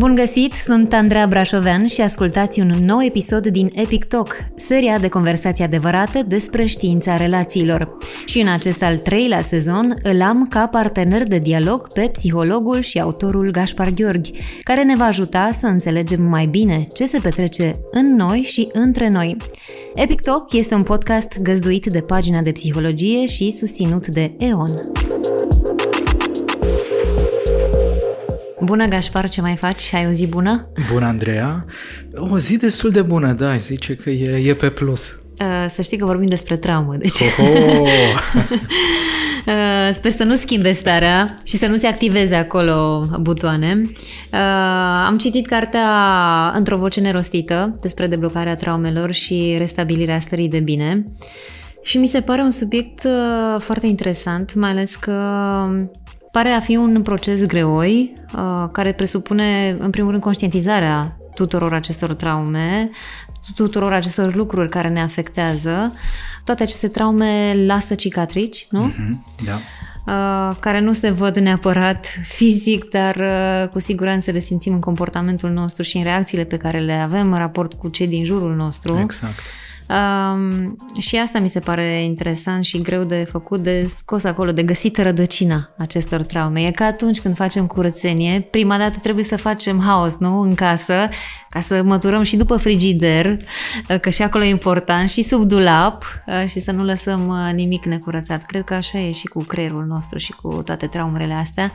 Bun găsit, sunt Andreea Brașovean și ascultați un nou episod din Epic Talk, seria de conversații adevărate despre știința relațiilor. Și în acest al treilea sezon îl am ca partener de dialog pe psihologul și autorul Gaspar Gheorghi, care ne va ajuta să înțelegem mai bine ce se petrece în noi și între noi. Epic Talk este un podcast găzduit de pagina de psihologie și susținut de EON. Bună, Gașpar, ce mai faci? Ai o zi bună? Bună, Andreea. O zi destul de bună, da, zice că e, e pe plus. Uh, să știi că vorbim despre traumă, deci... Oh, Uh, sper să nu schimbe starea și să nu se activeze acolo butoane. Uh, am citit cartea într-o voce nerostită despre deblocarea traumelor și restabilirea stării de bine. Și mi se pare un subiect uh, foarte interesant, mai ales că pare a fi un proces greoi uh, care presupune, în primul rând, conștientizarea tuturor acestor traume, tuturor acestor lucruri care ne afectează. Toate aceste traume lasă cicatrici, nu? Mm-hmm, da. Uh, care nu se văd neapărat fizic, dar uh, cu siguranță le simțim în comportamentul nostru și în reacțiile pe care le avem în raport cu cei din jurul nostru. Exact. Um, și asta mi se pare interesant și greu de făcut, de scos acolo, de găsit rădăcina acestor traume. E ca atunci când facem curățenie, prima dată trebuie să facem haos, nu? În casă, ca să măturăm și după frigider, că și acolo e important, și sub dulap uh, și să nu lăsăm uh, nimic necurățat. Cred că așa e și cu creierul nostru și cu toate traumele astea.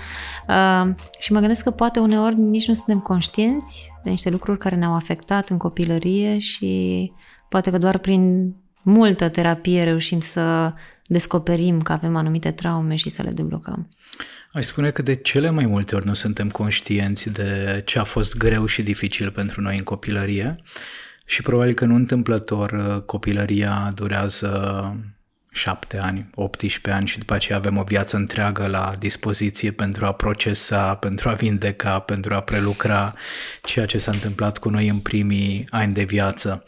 Uh, și mă gândesc că poate uneori nici nu suntem conștienți de niște lucruri care ne-au afectat în copilărie și Poate că doar prin multă terapie reușim să descoperim că avem anumite traume și să le deblocăm. Aș spune că de cele mai multe ori nu suntem conștienți de ce a fost greu și dificil pentru noi în copilărie și probabil că nu întâmplător uh, copilăria durează șapte ani, 18 ani și după aceea avem o viață întreagă la dispoziție pentru a procesa, pentru a vindeca, pentru a prelucra ceea ce s-a întâmplat cu noi în primii ani de viață.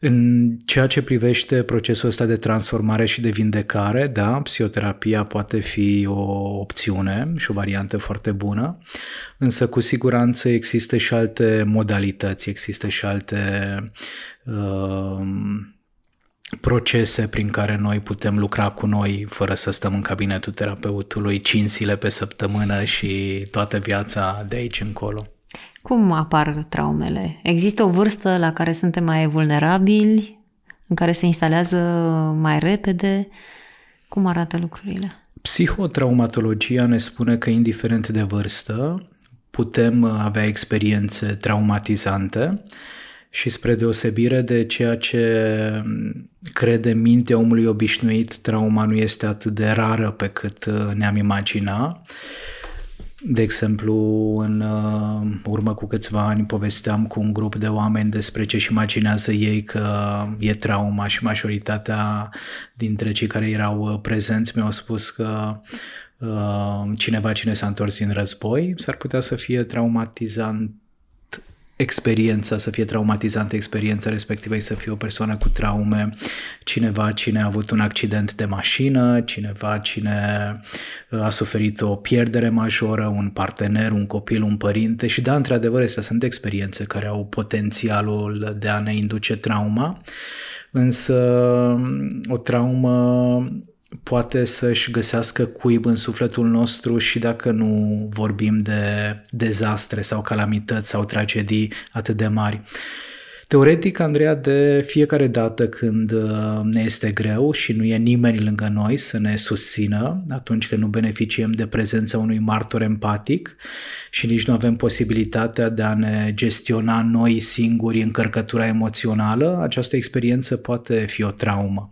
În ceea ce privește procesul ăsta de transformare și de vindecare, da, psihoterapia poate fi o opțiune și o variantă foarte bună, însă cu siguranță există și alte modalități, există și alte uh, procese prin care noi putem lucra cu noi fără să stăm în cabinetul terapeutului 5 zile pe săptămână și toată viața de aici încolo. Cum apar traumele? Există o vârstă la care suntem mai vulnerabili, în care se instalează mai repede? Cum arată lucrurile? Psihotraumatologia ne spune că indiferent de vârstă putem avea experiențe traumatizante și spre deosebire de ceea ce crede mintea omului obișnuit, trauma nu este atât de rară pe cât ne-am imagina. De exemplu, în uh, urmă cu câțiva ani povesteam cu un grup de oameni despre ce își imaginează ei că e trauma și majoritatea dintre cei care erau uh, prezenți mi-au spus că uh, cineva cine s-a întors din război s-ar putea să fie traumatizant experiența, să fie traumatizantă experiența respectivă, să fie o persoană cu traume, cineva cine a avut un accident de mașină, cineva cine uh, a suferit o pierdere majoră, un partener, un copil, un părinte și da, într-adevăr, astea sunt experiențe care au potențialul de a ne induce trauma, însă o traumă poate să-și găsească cuib în sufletul nostru și dacă nu vorbim de dezastre sau calamități sau tragedii atât de mari. Teoretic, Andreea, de fiecare dată când uh, ne este greu și nu e nimeni lângă noi să ne susțină, atunci când nu beneficiem de prezența unui martor empatic și nici nu avem posibilitatea de a ne gestiona noi singuri încărcătura emoțională, această experiență poate fi o traumă.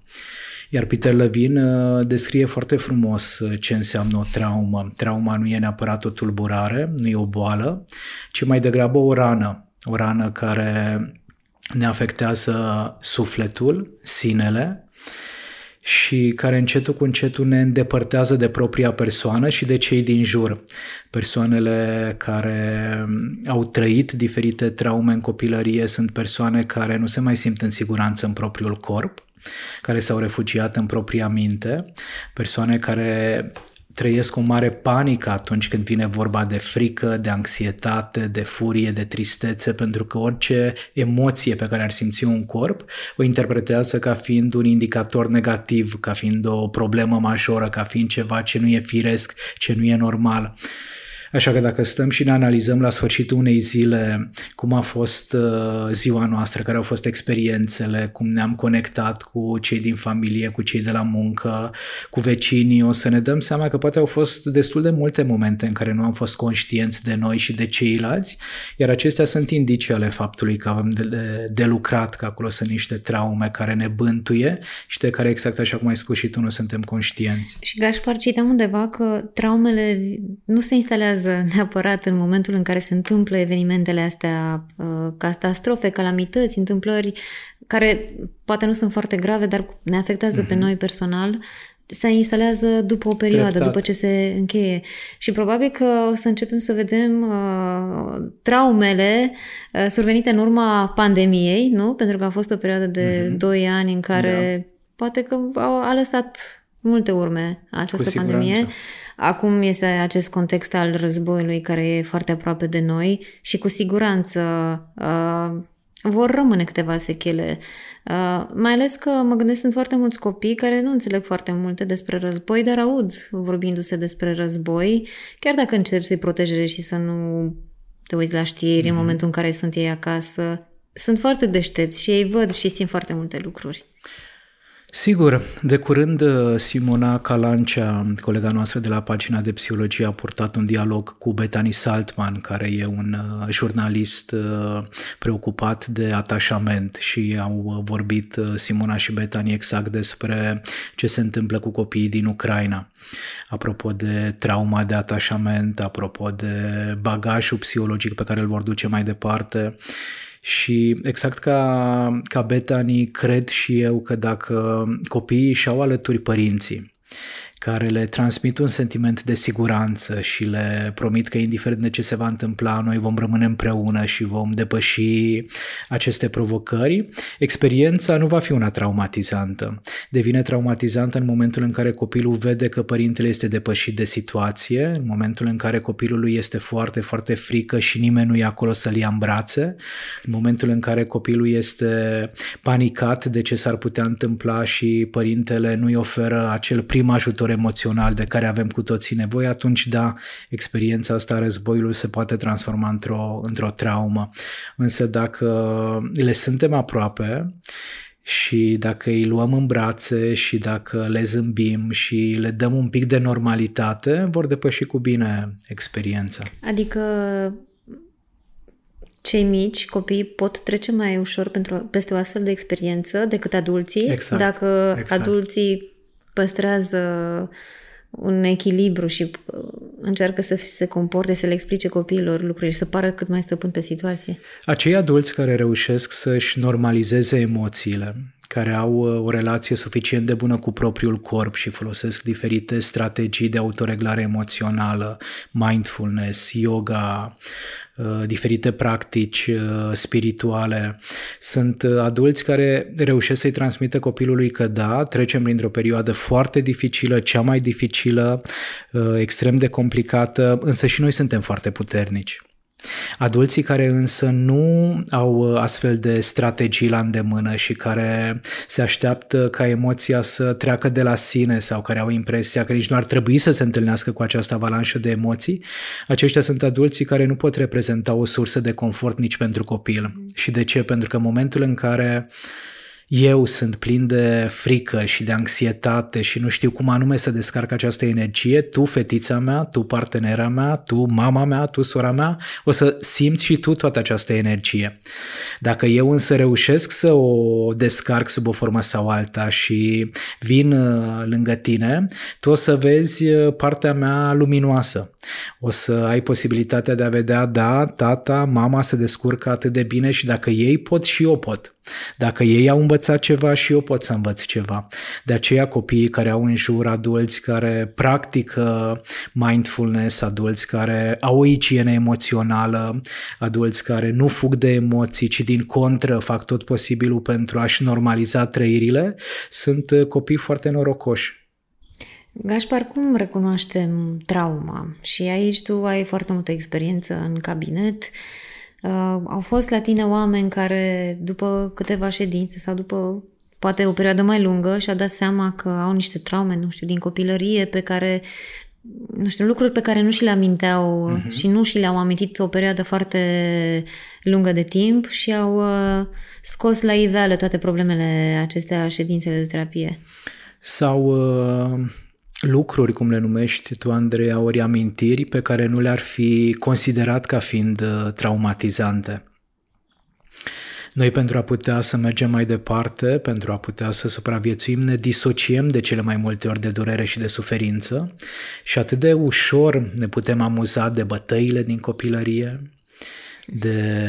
Iar Peter Levin uh, descrie foarte frumos uh, ce înseamnă o traumă. Trauma nu e neapărat o tulburare, nu e o boală, ci mai degrabă o rană. O rană care ne afectează sufletul, sinele, și care încetul cu încetul ne îndepărtează de propria persoană și de cei din jur. Persoanele care au trăit diferite traume în copilărie sunt persoane care nu se mai simt în siguranță în propriul corp, care s-au refugiat în propria minte, persoane care trăiesc o mare panică atunci când vine vorba de frică, de anxietate, de furie, de tristețe, pentru că orice emoție pe care ar simți un corp o interpretează ca fiind un indicator negativ, ca fiind o problemă majoră, ca fiind ceva ce nu e firesc, ce nu e normal. Așa că dacă stăm și ne analizăm la sfârșitul unei zile cum a fost uh, ziua noastră, care au fost experiențele, cum ne-am conectat cu cei din familie, cu cei de la muncă, cu vecinii, o să ne dăm seama că poate au fost destul de multe momente în care nu am fost conștienți de noi și de ceilalți, iar acestea sunt indicii ale faptului că avem de, de, de lucrat, că acolo sunt niște traume care ne bântuie și de care, exact așa cum ai spus și tu, nu suntem conștienți. Și Gașpar, citam undeva că traumele nu se instalează afectează neapărat în momentul în care se întâmplă evenimentele astea, uh, catastrofe, calamități, întâmplări care poate nu sunt foarte grave, dar ne afectează uh-huh. pe mhm. noi personal, se instalează după o perioadă, Treptat. după ce se încheie. Și probabil că o să începem să vedem uh, traumele uh, survenite în urma pandemiei, nu? Pentru că a fost o perioadă de uh-huh. 2 ani în care da. poate că au, a lăsat multe urme această Cu pandemie. Siguranță. Acum este acest context al războiului care e foarte aproape de noi și cu siguranță uh, vor rămâne câteva sechele. Uh, mai ales că mă gândesc sunt foarte mulți copii care nu înțeleg foarte multe despre război, dar aud vorbindu-se despre război, chiar dacă încerci să-i protejezi și să nu te uiți la știri mm-hmm. în mhm. momentul în care sunt ei acasă. Sunt foarte deștepți și ei văd și simt foarte multe lucruri. Sigur, de curând uh, Simona Calancea, colega noastră de la pagina de psihologie, a purtat un dialog cu Betani Saltman, care e un uh, jurnalist uh, preocupat de atașament și au vorbit Simona și Betani exact despre ce se întâmplă cu copiii din Ucraina. Apropo de trauma de atașament, apropo de bagajul psihologic pe care îl vor duce mai departe și exact ca, ca Betani, cred și eu că dacă copiii și-au alături părinții, care le transmit un sentiment de siguranță și le promit că indiferent de ce se va întâmpla, noi vom rămâne împreună și vom depăși aceste provocări, experiența nu va fi una traumatizantă. Devine traumatizantă în momentul în care copilul vede că părintele este depășit de situație, în momentul în care copilului este foarte, foarte frică și nimeni nu e acolo să-l ia în brațe, în momentul în care copilul este panicat de ce s-ar putea întâmpla și părintele nu-i oferă acel prim ajutor emoțional de care avem cu toții nevoie, atunci da, experiența asta a războiului se poate transforma într-o, într-o traumă. Însă dacă le suntem aproape, și dacă îi luăm în brațe și dacă le zâmbim și le dăm un pic de normalitate, vor depăși cu bine experiența. Adică cei mici, copiii, pot trece mai ușor pentru, peste o astfel de experiență decât adulții. Exact, dacă exact. adulții păstrează un echilibru și uh, încearcă să se comporte, să le explice copiilor lucruri și să pară cât mai stăpân pe situație. Acei adulți care reușesc să-și normalizeze emoțiile, care au uh, o relație suficient de bună cu propriul corp și folosesc diferite strategii de autoreglare emoțională, mindfulness, yoga, uh, diferite practici uh, spirituale. Sunt adulți care reușesc să-i transmită copilului că da, trecem printr-o perioadă foarte dificilă, cea mai dificilă, extrem de complicată, însă și noi suntem foarte puternici. Adulții care însă nu au uh, astfel de strategii la îndemână și care se așteaptă ca emoția să treacă de la sine sau care au impresia că nici nu ar trebui să se întâlnească cu această avalanșă de emoții, aceștia sunt adulții care nu pot reprezenta o sursă de confort nici pentru copil. Și de ce? Pentru că în momentul în care eu sunt plin de frică și de anxietate și nu știu cum anume să descarc această energie, tu, fetița mea, tu, partenera mea, tu, mama mea, tu, sora mea, o să simți și tu toată această energie. Dacă eu însă reușesc să o descarc sub o formă sau alta și vin uh, lângă tine, tu o să vezi uh, partea mea luminoasă. O să ai posibilitatea de a vedea, da, tata, mama se descurcă atât de bine și dacă ei pot și eu pot. Dacă ei au învățat ceva și eu pot să învăț ceva. De aceea copiii care au în jur adulți care practică mindfulness, adulți care au o igienă emoțională, adulți care nu fug de emoții, ci din contră fac tot posibilul pentru a-și normaliza trăirile, sunt copii foarte norocoși. Gașpar, cum recunoaștem trauma? Și aici tu ai foarte multă experiență în cabinet. Uh, au fost la tine oameni care, după câteva ședințe sau după poate o perioadă mai lungă, și-au dat seama că au niște traume, nu știu, din copilărie pe care nu știu, lucruri pe care nu și le aminteau uh-huh. și nu și le-au amintit o perioadă foarte lungă de timp și au uh, scos la iveală toate problemele acestea ședințele de terapie. Sau uh, lucruri, cum le numești tu, Andreea, ori amintiri pe care nu le-ar fi considerat ca fiind uh, traumatizante. Noi pentru a putea să mergem mai departe, pentru a putea să supraviețuim, ne disociem de cele mai multe ori de durere și de suferință și atât de ușor ne putem amuza de bătăile din copilărie, de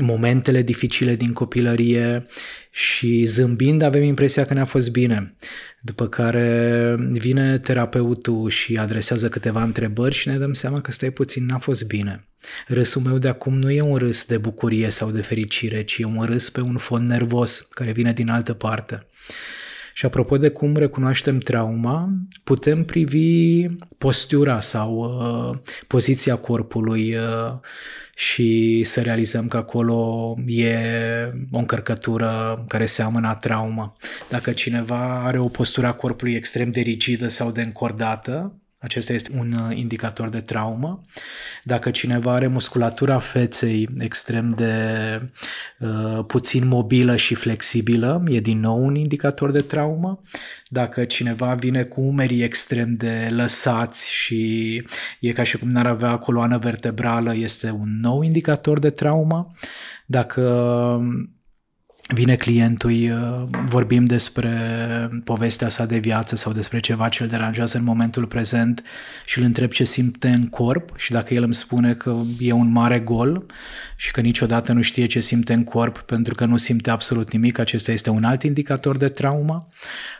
momentele dificile din copilărie și zâmbind avem impresia că ne-a fost bine. După care vine terapeutul și adresează câteva întrebări și ne dăm seama că stai puțin, n-a fost bine. Râsul meu de acum nu e un râs de bucurie sau de fericire, ci e un râs pe un fond nervos care vine din altă parte. Și apropo de cum recunoaștem trauma, putem privi postura sau uh, poziția corpului uh, și să realizăm că acolo e o încărcătură care seamănă a traumă. Dacă cineva are o postură a corpului extrem de rigidă sau de încordată, acesta este un uh, indicator de traumă. Dacă cineva are musculatura feței extrem de uh, puțin mobilă și flexibilă, e din nou un indicator de traumă. Dacă cineva vine cu umerii extrem de lăsați și e ca și cum n-ar avea coloană vertebrală, este un nou indicator de traumă. Dacă vine clientul, uh, vorbim despre povestea sa de viață sau despre ceva ce îl deranjează în momentul prezent și îl întreb ce simte în corp și dacă el îmi spune că e un mare gol și că niciodată nu știe ce simte în corp pentru că nu simte absolut nimic, acesta este un alt indicator de traumă.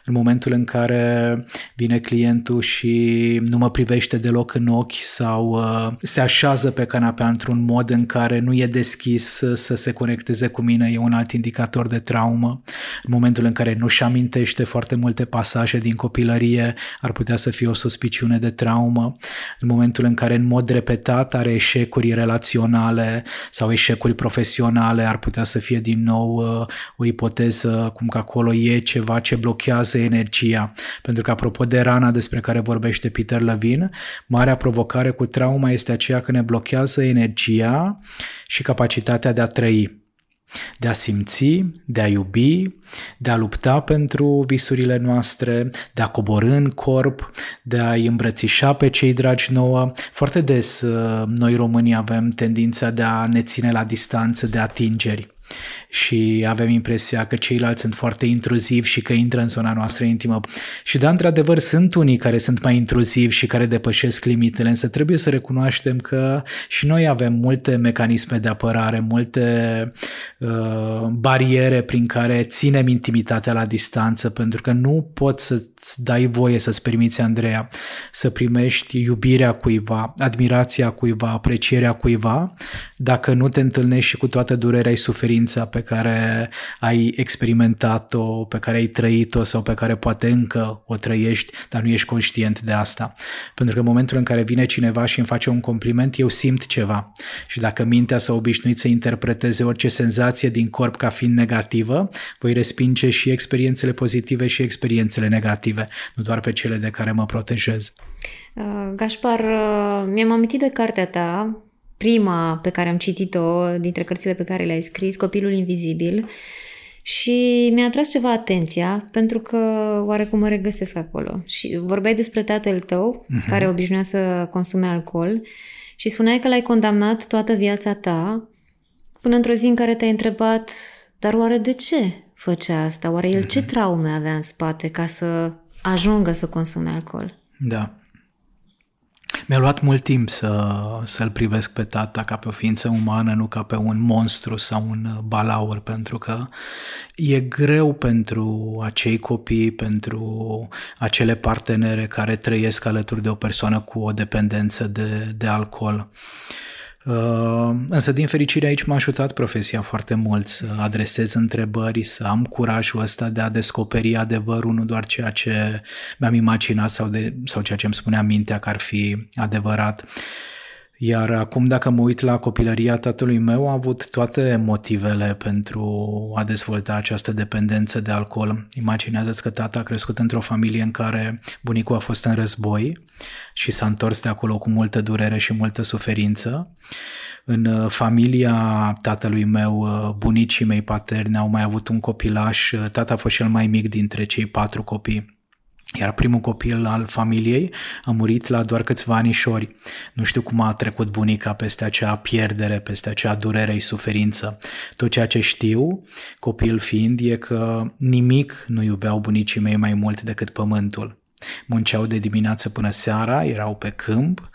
În momentul în care vine clientul și nu mă privește deloc în ochi sau uh, se așează pe canapea într-un mod în care nu e deschis să se conecteze cu mine, e un alt indicator indicator de traumă. În momentul în care nu-și amintește foarte multe pasaje din copilărie, ar putea să fie o suspiciune de traumă. În momentul în care în mod repetat are eșecuri relaționale sau eșecuri profesionale, ar putea să fie din nou uh, o ipoteză cum că acolo e ceva ce blochează energia. Pentru că apropo de rana despre care vorbește Peter Levin, marea provocare cu trauma este aceea că ne blochează energia și capacitatea de a trăi de a simți, de a iubi, de a lupta pentru visurile noastre, de a coborâ în corp, de a-i îmbrățișa pe cei dragi nouă. Foarte des uh, noi românii avem tendința de a ne ține la distanță de atingeri și avem impresia că ceilalți sunt foarte intruzivi și că intră în zona noastră intimă. Și da, într-adevăr, sunt unii care sunt mai intruzivi și care depășesc limitele, însă trebuie să recunoaștem că și noi avem multe mecanisme de apărare, multe uh, bariere prin care ținem intimitatea la distanță, pentru că nu poți să-ți dai voie să-ți permiți, Andreea, să primești iubirea cuiva, admirația cuiva, aprecierea cuiva, dacă nu te întâlnești și cu toată durerea și suferința pe care ai experimentat-o, pe care ai trăit-o sau pe care poate încă o trăiești, dar nu ești conștient de asta. Pentru că în momentul în care vine cineva și îmi face un compliment, eu simt ceva. Și dacă mintea s-a obișnuit să interpreteze orice senzație din corp ca fiind negativă, voi respinge și experiențele pozitive și experiențele negative, nu doar pe cele de care mă protejez. Uh, Gașpar, uh, mi-am amintit de cartea ta, prima pe care am citit-o dintre cărțile pe care le-ai scris, Copilul Invizibil, și mi-a atras ceva atenția pentru că oarecum mă regăsesc acolo. Și vorbeai despre tatăl tău, uh-huh. care obișnuia să consume alcool și spuneai că l-ai condamnat toată viața ta până într-o zi în care te-ai întrebat dar oare de ce făcea asta? Oare el uh-huh. ce mhm. traume avea în spate ca să ajungă să consume alcool? Da. Mi-a luat mult timp să, să-l privesc pe tata ca pe o ființă umană, nu ca pe un monstru sau un balaur, pentru că e greu pentru acei copii, pentru acele partenere care trăiesc alături de o persoană cu o dependență de, de alcool. Uh, însă, din fericire, aici m-a ajutat profesia foarte mult să adresez întrebări, să am curajul ăsta de a descoperi adevărul, nu doar ceea ce mi-am imaginat sau, de, sau ceea ce îmi spunea mintea că ar fi adevărat. Iar acum, dacă mă uit la copilăria tatălui meu, a avut toate motivele pentru a dezvolta această dependență de alcool. Imaginează-ți că tata a crescut într-o familie în care bunicul a fost în război și s-a întors de acolo cu multă durere și multă suferință. În uh, familia tatălui meu, uh, bunicii mei paterni au mai avut un copilaș, uh, tata a fost cel mai mic dintre cei patru copii iar primul copil al familiei a murit la doar câțiva anișori. Nu știu cum a trecut bunica peste acea pierdere, peste acea durere și suferință. Tot ceea ce știu, copil fiind, e că nimic nu iubeau bunicii mei mai mult decât pământul. Munceau de dimineață până seara, erau pe câmp,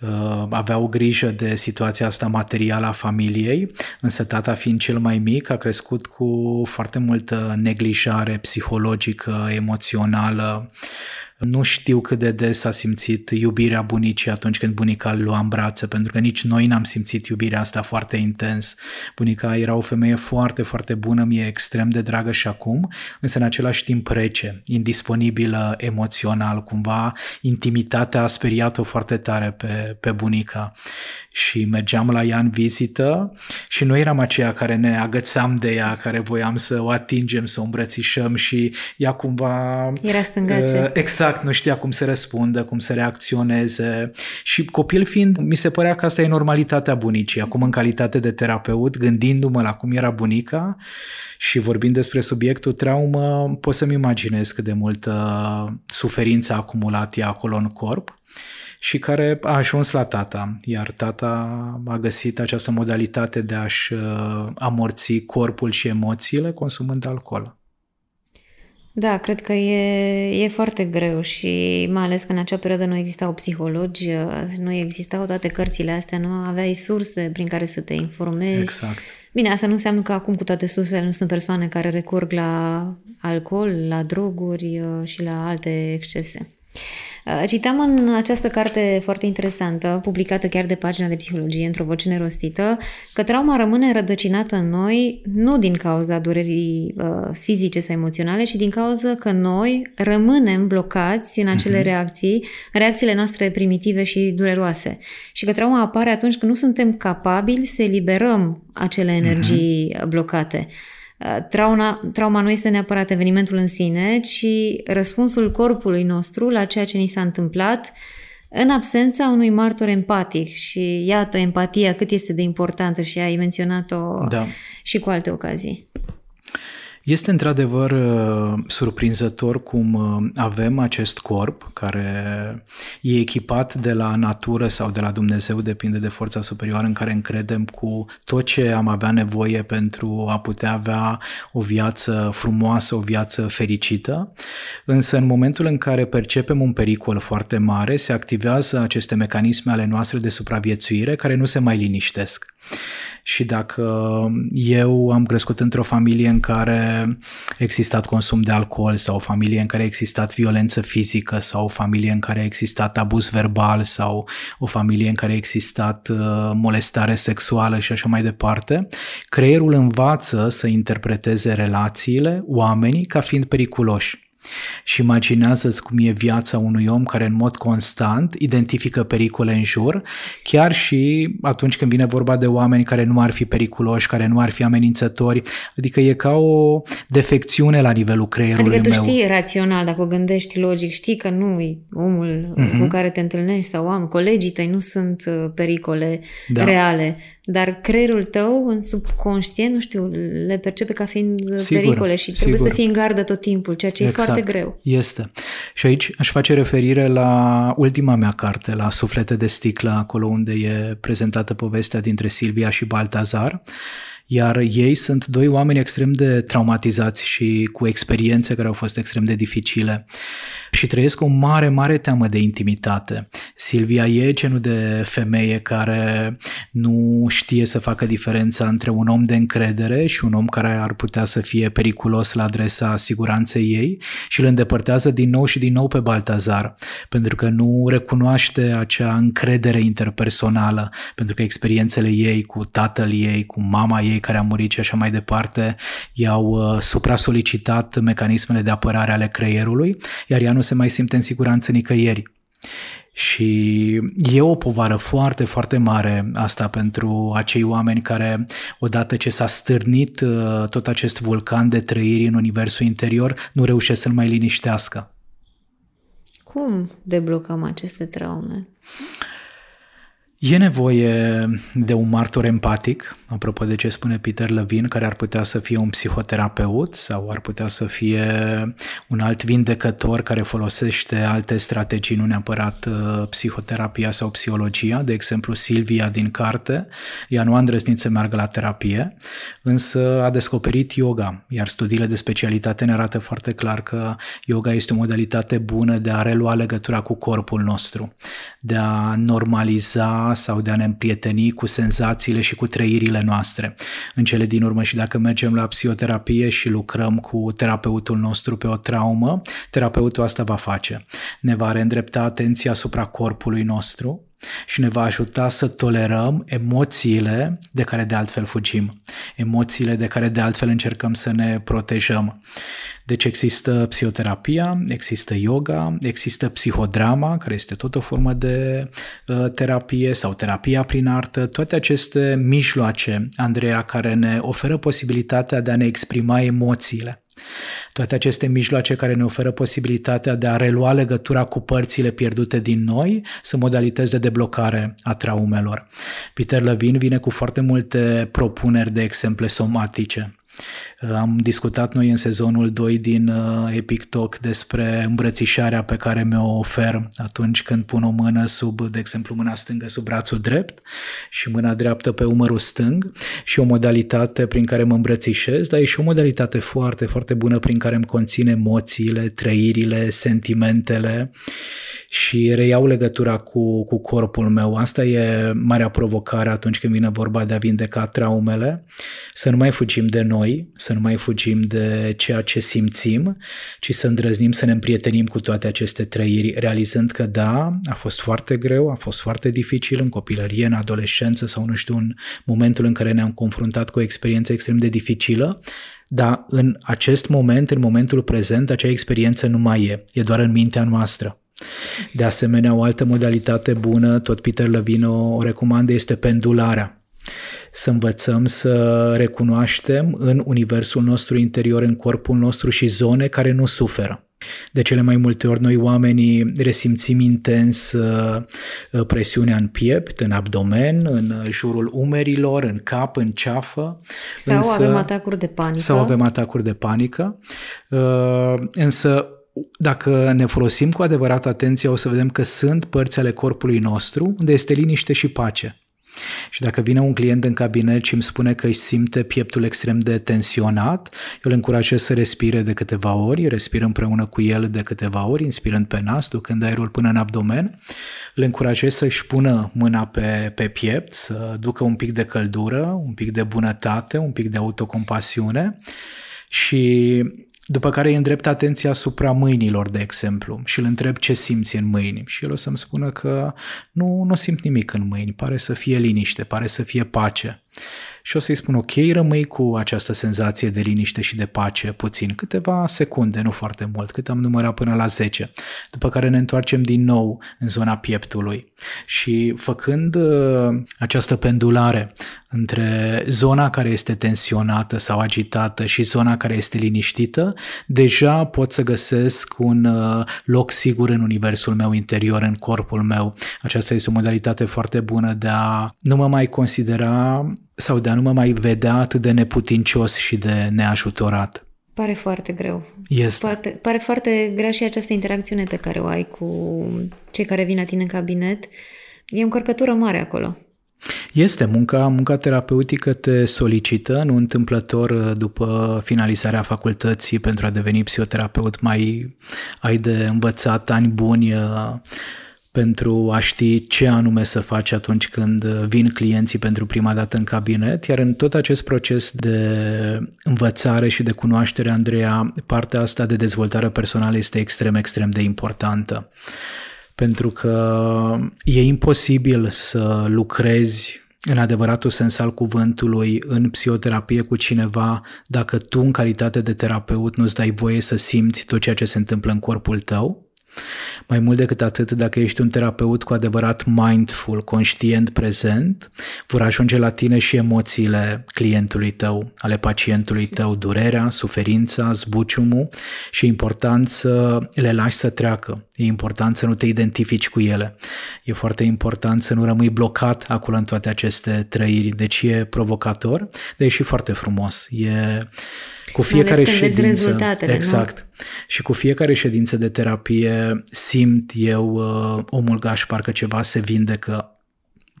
uh, aveau grijă de situația asta materială a familiei, însă tata fiind cel mai mic a crescut cu foarte multă neglijare psihologică, emoțională, nu știu cât de des a simțit iubirea bunicii atunci când bunica îl lua în brațe, pentru că nici noi n-am simțit iubirea asta foarte intens. Bunica era o femeie foarte, foarte bună, mi-e extrem de dragă și acum, însă în același timp rece, indisponibilă emoțional, cumva intimitatea a speriat-o foarte tare pe, pe bunica și mergeam la ea în vizită și noi eram aceia care ne agățam de ea, care voiam să o atingem, să o îmbrățișăm și ea cumva... Era stângace. Uh, exact, nu știa cum să răspundă, cum să reacționeze și copil fiind, mi se părea că asta e normalitatea bunicii. Acum în calitate de terapeut, gândindu-mă la cum era bunica și vorbind despre subiectul traumă, pot să-mi imaginez cât de multă suferință a acumulat ea acolo în corp și care a ajuns la tata, iar tata a găsit această modalitate de a-și uh, amorți corpul și emoțiile consumând alcool. Da, cred că e, e foarte greu și mai ales că în acea perioadă nu existau psihologi, uh, nu existau toate cărțile astea, nu aveai surse prin care să te informezi. Exact. Bine, asta nu înseamnă că acum cu toate sursele nu sunt persoane care recurg la alcool, la droguri uh, și la alte excese. Uh, citam în această carte foarte interesantă, publicată chiar de pagina de psihologie într-o voce nerostită, că trauma rămâne rădăcinată în noi nu din cauza durerii uh, fizice sau emoționale, ci din cauza că noi rămânem blocați în acele uh-huh. reacții, reacțiile noastre primitive și dureroase. Și că trauma apare atunci când nu suntem capabili să eliberăm acele energii uh-huh. blocate. Uh, trauma, trauma nu este neapărat evenimentul în sine, ci răspunsul corpului nostru la ceea ce ni s-a întâmplat în absența unui martor empatic. Și iată empatia cât este de importantă și ai menționat-o da. și cu alte ocazii. Este într-adevăr uh, surprinzător cum uh, avem acest corp care e echipat de la natură sau de la Dumnezeu, depinde de forța superioară în care încredem cu tot ce am avea nevoie pentru a putea avea o viață frumoasă, o viață fericită. Însă în momentul în care percepem un pericol foarte mare, se activează aceste mecanisme ale noastre de supraviețuire care nu se mai liniștesc și dacă eu am crescut într-o familie în care a existat consum de alcool sau o familie în care a existat violență fizică sau o familie în care a existat abuz verbal sau o familie în care a existat uh, molestare sexuală și așa mai departe, creierul învață să interpreteze relațiile, oamenii, ca fiind periculoși și imaginează-ți cum e viața unui om care în mod constant identifică pericole în jur, chiar și atunci când vine vorba de oameni care nu ar fi periculoși, care nu ar fi amenințători, adică e ca o defecțiune la nivelul creierului adică meu. Adică tu știi rațional, dacă o gândești logic, știi că nu e omul uh-huh. cu care te întâlnești sau am, colegii tăi nu sunt uh, pericole da. reale, dar creierul tău în subconștient, nu știu, le percepe ca fiind sigur, pericole și trebuie sigur. să fii în gardă tot timpul, ceea ce exact. e foarte greu. Este. Și aici aș face referire la ultima mea carte, la Suflete de sticlă, acolo unde e prezentată povestea dintre Silvia și Baltazar, iar ei sunt doi oameni extrem de traumatizați și cu experiențe care au fost extrem de dificile. și trăiesc o mare, mare teamă de intimitate. Silvia e genul de femeie care nu știe să facă diferența între un om de încredere și un om care ar putea să fie periculos la adresa siguranței ei și îl îndepărtează din nou și din nou pe Baltazar, pentru că nu recunoaște acea încredere interpersonală, pentru că experiențele ei cu tatăl ei, cu mama ei care a murit și așa mai departe, i-au uh, supra-solicitat mecanismele de apărare ale creierului, iar ea nu se mai simte în siguranță nicăieri. Și e o povară foarte, foarte mare asta pentru acei oameni care, odată ce s-a stârnit uh, tot acest vulcan de trăiri în universul interior, nu reușesc să-l mai liniștească. Cum deblocăm aceste traume? E nevoie de un martor empatic, apropo de ce spune Peter Levin, care ar putea să fie un psihoterapeut sau ar putea să fie un alt vindecător care folosește alte strategii, nu neapărat uh, psihoterapia sau psihologia. De exemplu, Silvia din carte, ea nu a îndrăznit să meargă la terapie, însă a descoperit yoga, iar studiile de specialitate ne arată foarte clar că yoga este o modalitate bună de a relua legătura cu corpul nostru, de a normaliza sau de a ne împrieteni cu senzațiile și cu trăirile noastre. În cele din urmă și dacă mergem la psihoterapie și lucrăm cu terapeutul nostru pe o traumă, terapeutul asta va face. Ne va reîndrepta atenția asupra corpului nostru, și ne va ajuta să tolerăm emoțiile de care de altfel fugim, emoțiile de care de altfel încercăm să ne protejăm. Deci există psihoterapia, există yoga, există psihodrama, care este tot o formă de uh, terapie sau terapia prin artă, toate aceste mijloace, Andreea, care ne oferă posibilitatea de a ne exprima emoțiile. Toate aceste mijloace care ne oferă posibilitatea de a relua legătura cu părțile pierdute din noi sunt modalități de deblocare a traumelor. Peter Levin vine cu foarte multe propuneri de exemple somatice. Am discutat noi în sezonul 2 din uh, Epic Talk despre îmbrățișarea pe care mi-o ofer atunci când pun o mână sub, de exemplu, mâna stângă sub brațul drept și mâna dreaptă pe umărul stâng. Și o modalitate prin care mă îmbrățișez, dar e și o modalitate foarte, foarte bună prin care îmi conține emoțiile, trăirile, sentimentele și reiau legătura cu, cu corpul meu. Asta e marea provocare atunci când vine vorba de a vindeca traumele, să nu mai fugim de noi, să nu mai fugim de ceea ce simțim, ci să îndrăznim să ne împrietenim cu toate aceste trăiri, realizând că da, a fost foarte greu, a fost foarte dificil în copilărie, în adolescență sau nu știu, în momentul în care ne-am confruntat cu o experiență extrem de dificilă, dar în acest moment, în momentul prezent, acea experiență nu mai e, e doar în mintea noastră. De asemenea, o altă modalitate bună, tot Peter Levine o recomandă, este pendularea să învățăm să recunoaștem în universul nostru interior, în corpul nostru și zone care nu suferă. De cele mai multe ori noi oamenii resimțim intens uh, presiunea în piept, în abdomen, în jurul umerilor, în cap, în ceafă. Sau însă, avem atacuri de panică. Sau avem atacuri de panică. Uh, însă dacă ne folosim cu adevărat atenția, o să vedem că sunt părți ale corpului nostru unde este liniște și pace. Și dacă vine un client în cabinet și îmi spune că își simte pieptul extrem de tensionat, eu îl încurajez să respire de câteva ori, respir împreună cu el de câteva ori, inspirând pe nas, ducând aerul până în abdomen, îl încurajez să-și pună mâna pe, pe piept, să ducă un pic de căldură, un pic de bunătate, un pic de autocompasiune și după care îi îndrept atenția asupra mâinilor, de exemplu, și îl întreb ce simți în mâini. Și el o să-mi spună că nu, nu simt nimic în mâini, pare să fie liniște, pare să fie pace și o să-i spun ok, rămâi cu această senzație de liniște și de pace puțin, câteva secunde, nu foarte mult, cât am numărat până la 10, după care ne întoarcem din nou în zona pieptului și făcând uh, această pendulare între zona care este tensionată sau agitată și zona care este liniștită, deja pot să găsesc un uh, loc sigur în universul meu interior, în corpul meu. Aceasta este o modalitate foarte bună de a nu mă mai considera sau de a nu mă mai vedea atât de neputincios și de neajutorat. Pare foarte greu. Este. Poate, pare foarte grea și această interacțiune pe care o ai cu cei care vin la tine în cabinet. E o încărcătură mare acolo. Este, munca, munca terapeutică te solicită, nu întâmplător după finalizarea facultății pentru a deveni psihoterapeut mai ai de învățat ani buni pentru a ști ce anume să faci atunci când vin clienții pentru prima dată în cabinet, iar în tot acest proces de învățare și de cunoaștere, Andreea, partea asta de dezvoltare personală este extrem, extrem de importantă. Pentru că e imposibil să lucrezi în adevăratul sens al cuvântului în psihoterapie cu cineva dacă tu în calitate de terapeut nu-ți dai voie să simți tot ceea ce se întâmplă în corpul tău mai mult decât atât, dacă ești un terapeut cu adevărat mindful, conștient, prezent, vor ajunge la tine și emoțiile clientului tău, ale pacientului tău, durerea, suferința, zbuciumul și e important să le lași să treacă. E important să nu te identifici cu ele. E foarte important să nu rămâi blocat acolo în toate aceste trăiri. Deci e provocator, dar e și foarte frumos. E cu fiecare ședință, rezultatele, exact. Nu? Și cu fiecare ședință de terapie simt eu uh, omul gaș parcă ceva se vindecă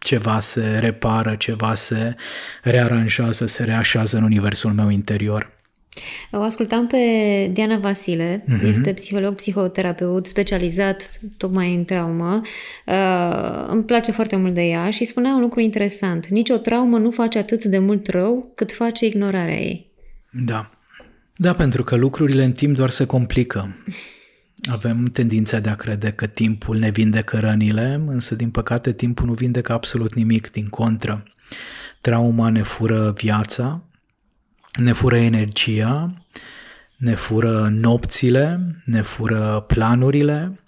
ceva se repară, ceva se rearanjează, se reașează în universul meu interior. O ascultam pe Diana Vasile, uh-huh. este psiholog, psihoterapeut specializat tocmai în traumă. Uh, îmi place foarte mult de ea și spunea un lucru interesant. Nici o traumă nu face atât de mult rău cât face ignorarea ei. Da. Da, pentru că lucrurile în timp doar se complică. Avem tendința de a crede că timpul ne vindecă rănile, însă din păcate timpul nu vindecă absolut nimic, din contră. Trauma ne fură viața, ne fură energia, ne fură nopțile, ne fură planurile,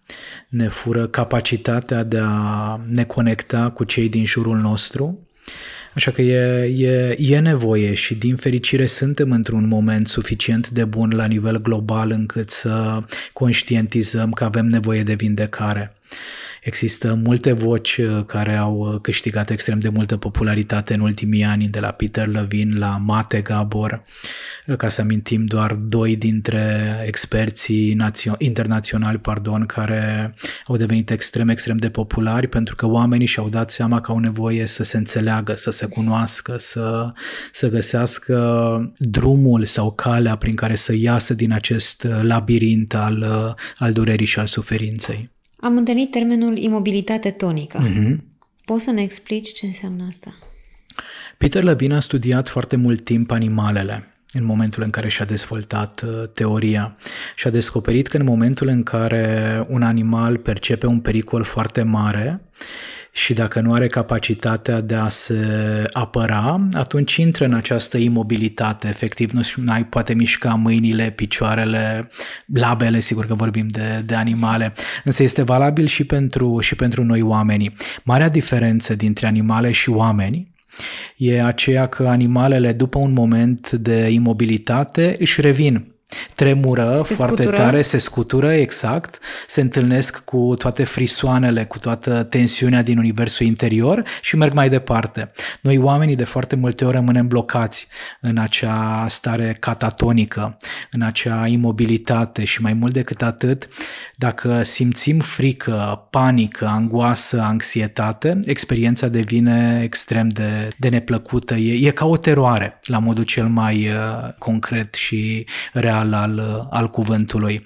ne fură capacitatea de a ne conecta cu cei din jurul nostru Așa că e, e, e nevoie și din fericire suntem într-un moment suficient de bun la nivel global încât să conștientizăm că avem nevoie de vindecare. Există multe voci uh, care au uh, câștigat extrem de multă popularitate în ultimii ani, de la Peter Levine la Mate Gabor, uh, ca să amintim doar doi dintre experții națio- internaționali pardon, care au devenit extrem, extrem de populari pentru că oamenii și-au dat seama că au nevoie să se înțeleagă, să se cunoască, să, să găsească drumul sau calea prin care să iasă din acest labirint al, al durerii și al suferinței. Am întâlnit termenul imobilitate tonică. Uh-huh. Poți să ne explici ce înseamnă asta? Peter Levine a studiat foarte mult timp animalele în momentul în care și-a dezvoltat uh, teoria și a descoperit că în momentul în care un animal percepe un pericol foarte mare și dacă nu are capacitatea de a se apăra, atunci intră în această imobilitate, efectiv nu ai poate mișca mâinile, picioarele, labele, sigur că vorbim de, de animale, însă este valabil și pentru, și pentru noi oamenii. Marea diferență dintre animale și oameni e aceea că animalele după un moment de imobilitate își revin Tremură se foarte scutură. tare, se scutură, exact, se întâlnesc cu toate frisoanele, cu toată tensiunea din universul interior și merg mai departe. Noi oamenii de foarte multe ori rămânem blocați în acea stare catatonică, în acea imobilitate și mai mult decât atât, dacă simțim frică, panică, angoasă, anxietate, experiența devine extrem de, de neplăcută. E, e ca o teroare la modul cel mai uh, concret și real real al, al cuvântului.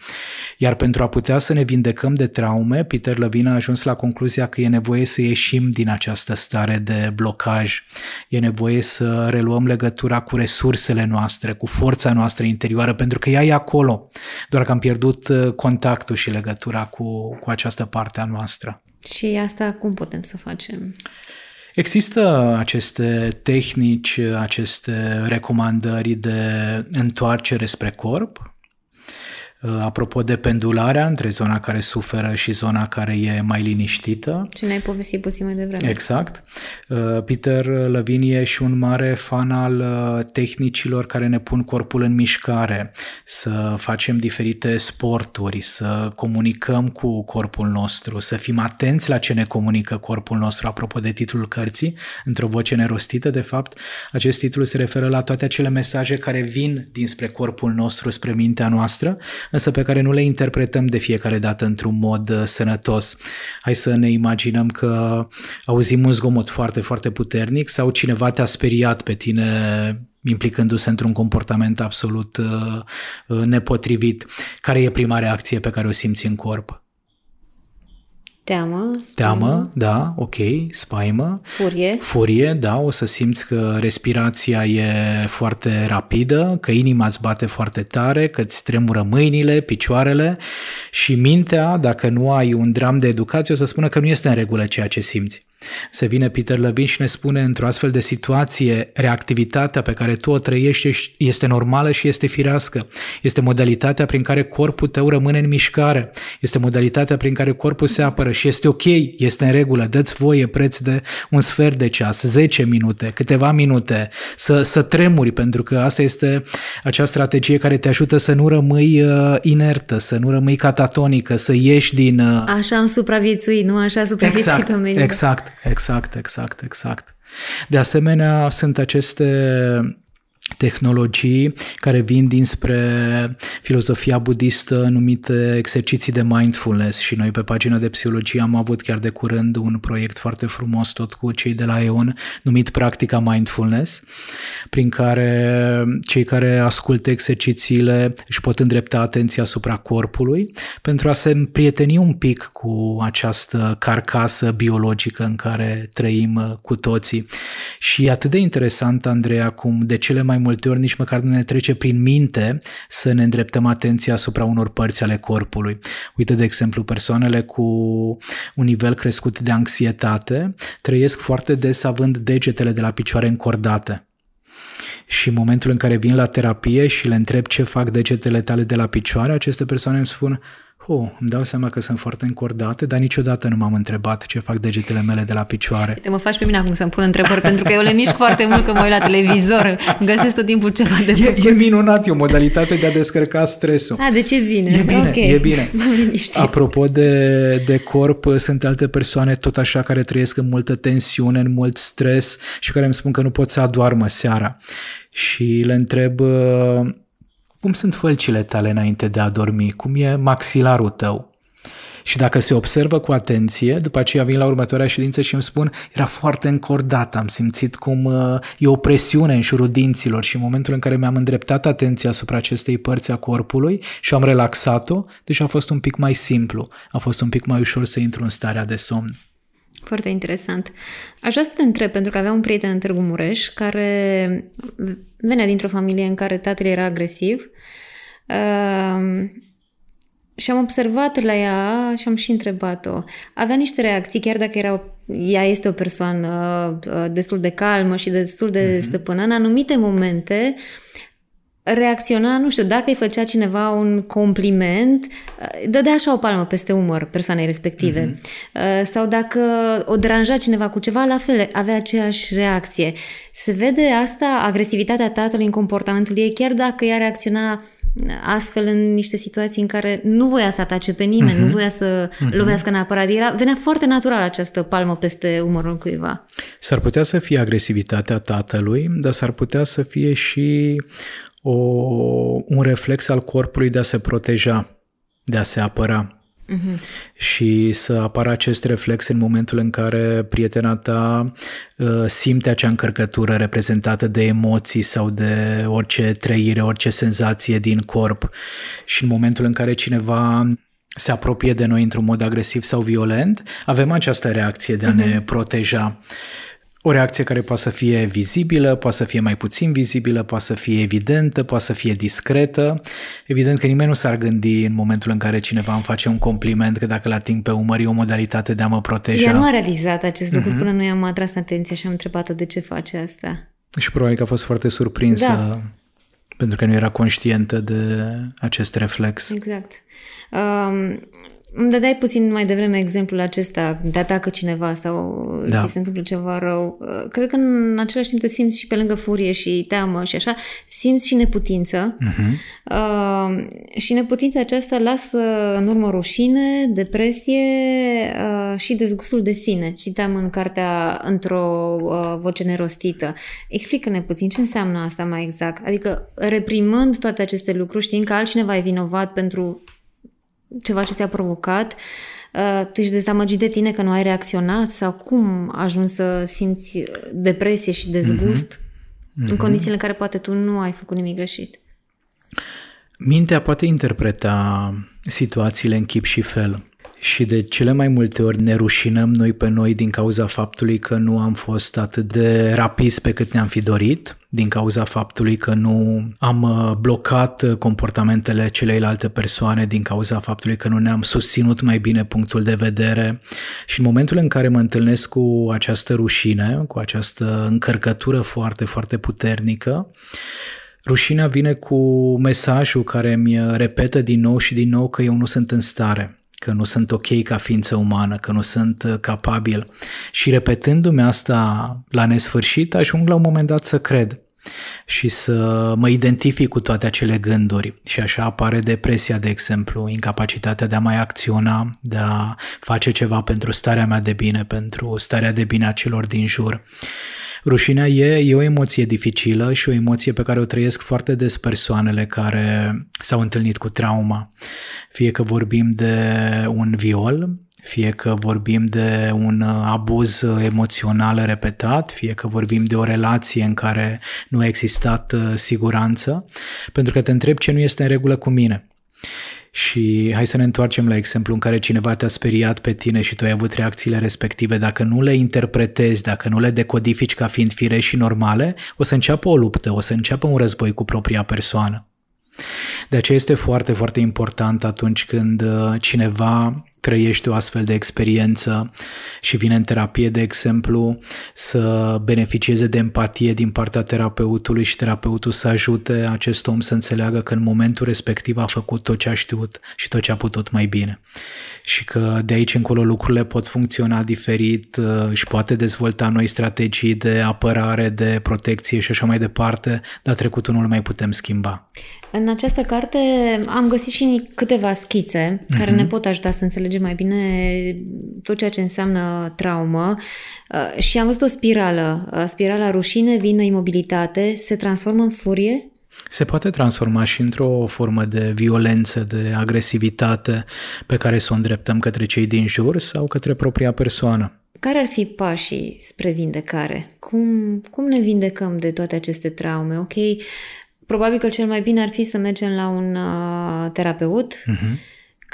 Iar pentru a putea să ne vindecăm de traume, Peter Levine a ajuns la concluzia că e nevoie să ieșim din această stare de blocaj. E nevoie să reluăm legătura cu resursele noastre, cu forța noastră interioară, pentru că ea e acolo, doar că am pierdut uh, contactul și legătura cu, cu această parte a noastră. Și asta cum putem să facem? Există aceste tehnici, aceste recomandări de întoarcere spre corp, Uh, apropo de pendularea între zona care suferă și zona care e mai liniștită. Ce ne-ai povestit puțin mai devreme. Exact. Uh, Peter Levine e și un mare fan al uh, tehnicilor care ne pun corpul în mișcare, să facem diferite sporturi, să comunicăm cu corpul nostru, să fim atenți la ce ne comunică corpul nostru. Apropo de titlul cărții, într-o voce nerostită, de fapt, acest titlu se referă la toate acele mesaje care vin dinspre corpul nostru, spre mintea noastră, însă pe care nu le interpretăm de fiecare dată într-un mod uh, sănătos. Hai să ne imaginăm că auzim un zgomot foarte, foarte puternic sau cineva te-a speriat pe tine implicându-se într-un comportament absolut uh, uh nepotrivit. Care e prima reacție pe care o simți în corp? Teamă. Spaimă. Teamă, da, ok, spaimă. Furie. Furie, da, o să simți că respirația e foarte rapidă, că inima îți bate foarte tare, că îți tremură mâinile, picioarele și mintea, dacă nu ai un dram de educație, o să spună că nu este în regulă ceea ce simți. Se vine Peter Levin și ne spune într-o astfel de situație, reactivitatea pe care tu o trăiești este normală și este firească. Este modalitatea prin care corpul tău rămâne în mișcare. Este modalitatea prin care corpul se apără și este ok, este în regulă. Dă-ți voie preț de un sfert de ceas, 10 minute, câteva minute, să, să tremuri, pentru că asta este acea strategie care te ajută să nu rămâi uh, inertă, să nu rămâi catatonică, să ieși din... Uh... Așa am supraviețuit, nu așa supraviețuit exact, exact, exact, exact, exact. De asemenea, sunt aceste tehnologii care vin dinspre filozofia budistă numite exerciții de mindfulness și noi pe pagina de psihologie am avut chiar de curând un proiect foarte frumos tot cu cei de la EON numit Practica Mindfulness prin care cei care ascultă exercițiile își pot îndrepta atenția asupra corpului pentru a se împrieteni un pic cu această carcasă biologică în care trăim cu toții. Și e atât de interesant, Andreea, cum de cele mai multe ori nici măcar nu ne trece prin minte să ne îndreptăm atenția asupra unor părți ale corpului. Uite, de exemplu, persoanele cu un nivel crescut de anxietate trăiesc foarte des având degetele de la picioare încordate. Și în momentul în care vin la terapie și le întreb ce fac degetele tale de la picioare, aceste persoane îmi spun Oh, îmi dau seama că sunt foarte încordate, dar niciodată nu m-am întrebat ce fac degetele mele de la picioare. Te mă faci pe mine acum să-mi pun întrebări, pentru că eu le mișc foarte mult când mă uit la televizor. Găsesc tot timpul ceva de făcut. E, e minunat, e o modalitate de a descărca stresul. A, de ce bine? E bine, okay. e bine. Apropo de, de corp, sunt alte persoane tot așa care trăiesc în multă tensiune, în mult stres și care îmi spun că nu pot să adoarmă seara. Și le întreb cum sunt fălcile tale înainte de a dormi? Cum e maxilarul tău? Și dacă se observă cu atenție, după aceea vin la următoarea ședință și îmi spun, era foarte încordat, am simțit cum uh, e o presiune în jurul dinților și în momentul în care mi-am îndreptat atenția asupra acestei părți a corpului și am relaxat-o, deci a fost un pic mai simplu, a fost un pic mai ușor să intru în starea de somn. Foarte interesant. Aș vrea să te întreb, pentru că avea un prieten în Târgu Mureș care venea dintr-o familie în care tatăl era agresiv uh, și am observat la ea și am și întrebat-o. Avea niște reacții, chiar dacă era, ea este o persoană uh, destul de calmă și destul de uh-huh. stăpână, în anumite momente reacționa, nu știu, dacă îi făcea cineva un compliment, dădea așa o palmă peste umăr persoanei respective. Uh-huh. Sau dacă o deranja cineva cu ceva, la fel, avea aceeași reacție. Se vede asta, agresivitatea tatălui în comportamentul ei, chiar dacă ea reacționa astfel în niște situații în care nu voia să atace pe nimeni, uh-huh. nu voia să uh-huh. lovească neapărat. Era, venea foarte natural această palmă peste umărul cuiva. S-ar putea să fie agresivitatea tatălui, dar s-ar putea să fie și o, un reflex al corpului de a se proteja, de a se apăra. Uh-huh. Și să apară acest reflex în momentul în care prietena ta uh, simte acea încărcătură reprezentată de emoții sau de orice trăire, orice senzație din corp. Și în momentul în care cineva se apropie de noi într-un mod agresiv sau violent, avem această reacție de a uh-huh. ne proteja. O reacție care poate să fie vizibilă, poate să fie mai puțin vizibilă, poate să fie evidentă, poate să fie discretă. Evident că nimeni nu s-ar gândi în momentul în care cineva îmi face un compliment că dacă l ating pe umăr e o modalitate de a mă proteja. Ea nu a realizat acest lucru uh-huh. până nu i-am atras atenția și am întrebat-o de ce face asta. Și probabil că a fost foarte surprinsă da. pentru că nu era conștientă de acest reflex. Exact. Um, îmi dădeai puțin mai devreme exemplul acesta, te atacă cineva sau da. ți se întâmplă ceva rău. Uh, cred că în același timp te simți și pe lângă furie și teamă și așa, simți și neputință. Uh-huh. Uh, și neputința aceasta lasă în urmă rușine, depresie uh, și dezgustul de sine. Citeam în cartea într-o uh, voce nerostită. Explică-ne puțin ce înseamnă asta mai exact. Adică reprimând toate aceste lucruri, știind că altcineva e vinovat pentru ceva ce ți-a provocat, uh, tu ești dezamăgit de tine că nu ai reacționat sau cum ajungi să simți depresie și dezgust mm-hmm. în mhm. condițiile în care poate tu nu ai făcut nimic greșit? Mintea poate interpreta situațiile în chip și fel. Și de cele mai multe ori ne rușinăm noi pe noi din cauza faptului că nu am fost atât de rapizi pe cât ne-am fi dorit, din cauza faptului că nu am uh, blocat uh, comportamentele celeilalte persoane, din cauza faptului că nu ne-am susținut mai bine punctul de vedere. Și în momentul în care mă întâlnesc cu această rușine, cu această încărcătură foarte, foarte puternică, Rușinea vine cu mesajul care mi repetă din nou și din nou că eu nu sunt în stare, că nu sunt ok ca ființă umană, că nu sunt uh, capabil. Și repetându-mi asta la nesfârșit, ajung la un moment dat să cred și să mă identific cu toate acele gânduri. Și așa apare depresia, de exemplu, incapacitatea de a mai acționa, de a face ceva pentru starea mea de bine, pentru starea de bine a celor din jur. Rușinea e, e o emoție dificilă și o emoție pe care o trăiesc foarte des persoanele care s-au întâlnit cu trauma. Fie că vorbim de un viol, fie că vorbim de un abuz emoțional repetat, fie că vorbim de o relație în care nu a existat uh, siguranță, pentru că te întreb ce nu este în regulă cu mine. Și hai să ne întoarcem la exemplu în care cineva te-a speriat pe tine și tu ai avut reacțiile respective. Dacă nu le interpretezi, dacă nu le decodifici ca fiind fire și normale, o să înceapă o luptă, o să înceapă un război cu propria persoană. De aceea este foarte, foarte important atunci când uh, cineva trăiește o astfel de experiență și vine în terapie, de exemplu, să beneficieze de empatie din partea terapeutului și terapeutul să ajute acest om să înțeleagă că în momentul respectiv a făcut tot ce a știut și tot ce a putut mai bine. Și că de aici încolo lucrurile pot funcționa diferit, și poate dezvolta noi strategii de apărare, de protecție și așa mai departe, dar trecutul nu îl mai putem schimba. În această carte am găsit și câteva schițe uh-huh. care mhm. ne pot ajuta să înțelegem mai bine tot ceea ce înseamnă traumă uh, și am văzut o spirală. Uh, spirala rușine, vină, imobilitate, se transformă în furie se poate transforma și într-o formă de violență, de agresivitate pe care să o îndreptăm către cei din jur sau către propria persoană. Care ar fi pașii spre vindecare? Cum, cum ne vindecăm de toate aceste traume? Ok, Probabil că cel mai bine ar fi să mergem la un uh, terapeut uh-huh.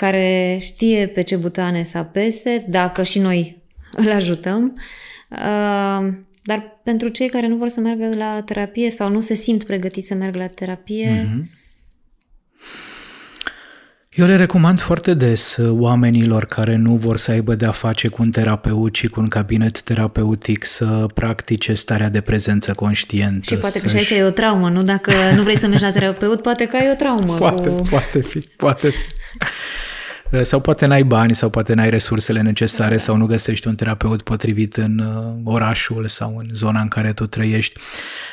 Care știe pe ce butoane să apese, dacă și noi îl ajutăm. Uh, dar pentru cei care nu vor să meargă la terapie sau nu se simt pregătiți să meargă la terapie, uh-huh. Eu le recomand foarte des uh, oamenilor care nu vor să aibă de-a face cu un terapeut, ci cu un cabinet terapeutic să practice starea de prezență conștientă. Și poate că și aici e o traumă, nu? Dacă nu vrei să mergi la terapeut, poate că ai o traumă. Poate, cu... poate fi, poate fi. Eh, sau poate n-ai bani sau poate n-ai resursele necesare sau nu găsești un terapeut potrivit în uh, orașul sau în zona în care tu trăiești.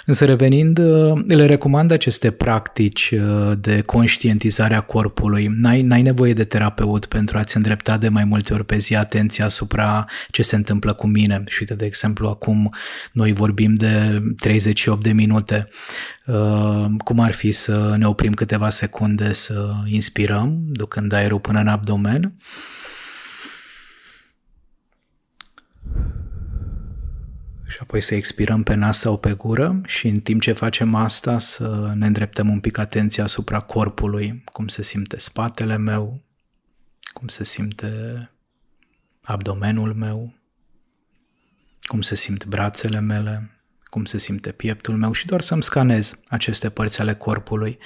Însă revenind, uh, le recomand aceste practici uh, de conștientizare a corpului. N-ai, n-ai nevoie de terapeut pentru a-ți îndrepta de mai multe ori pe zi atenția asupra ce se întâmplă cu mine. Și uite, de exemplu, acum noi vorbim de 38 de minute. Cum ar fi să ne oprim câteva secunde să inspirăm, ducând aerul până în abdomen. Și apoi să expirăm pe nas sau pe gură și în timp ce facem asta să ne îndreptăm un pic atenția asupra corpului, cum se simte spatele meu, cum se simte abdomenul meu, cum se simt brațele mele, cum se simte pieptul meu și doar să-mi scanez aceste părți ale corpului.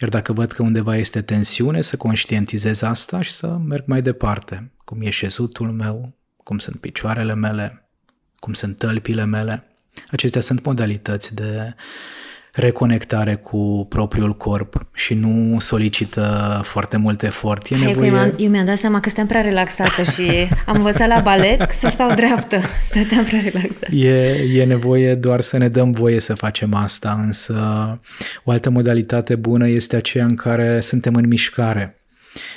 Iar dacă văd că undeva este tensiune, să conștientizez asta și să merg mai departe. Cum e șezutul meu, cum sunt picioarele mele, cum sunt tălpile mele. Acestea sunt modalități de reconectare cu propriul corp și nu solicită foarte mult efort. E nevoie... că eu mi-am dat seama că stăm prea relaxată și am învățat la balet să stau dreaptă. Stăteam prea relaxată. E, e nevoie doar să ne dăm voie să facem asta, însă o altă modalitate bună este aceea în care suntem în mișcare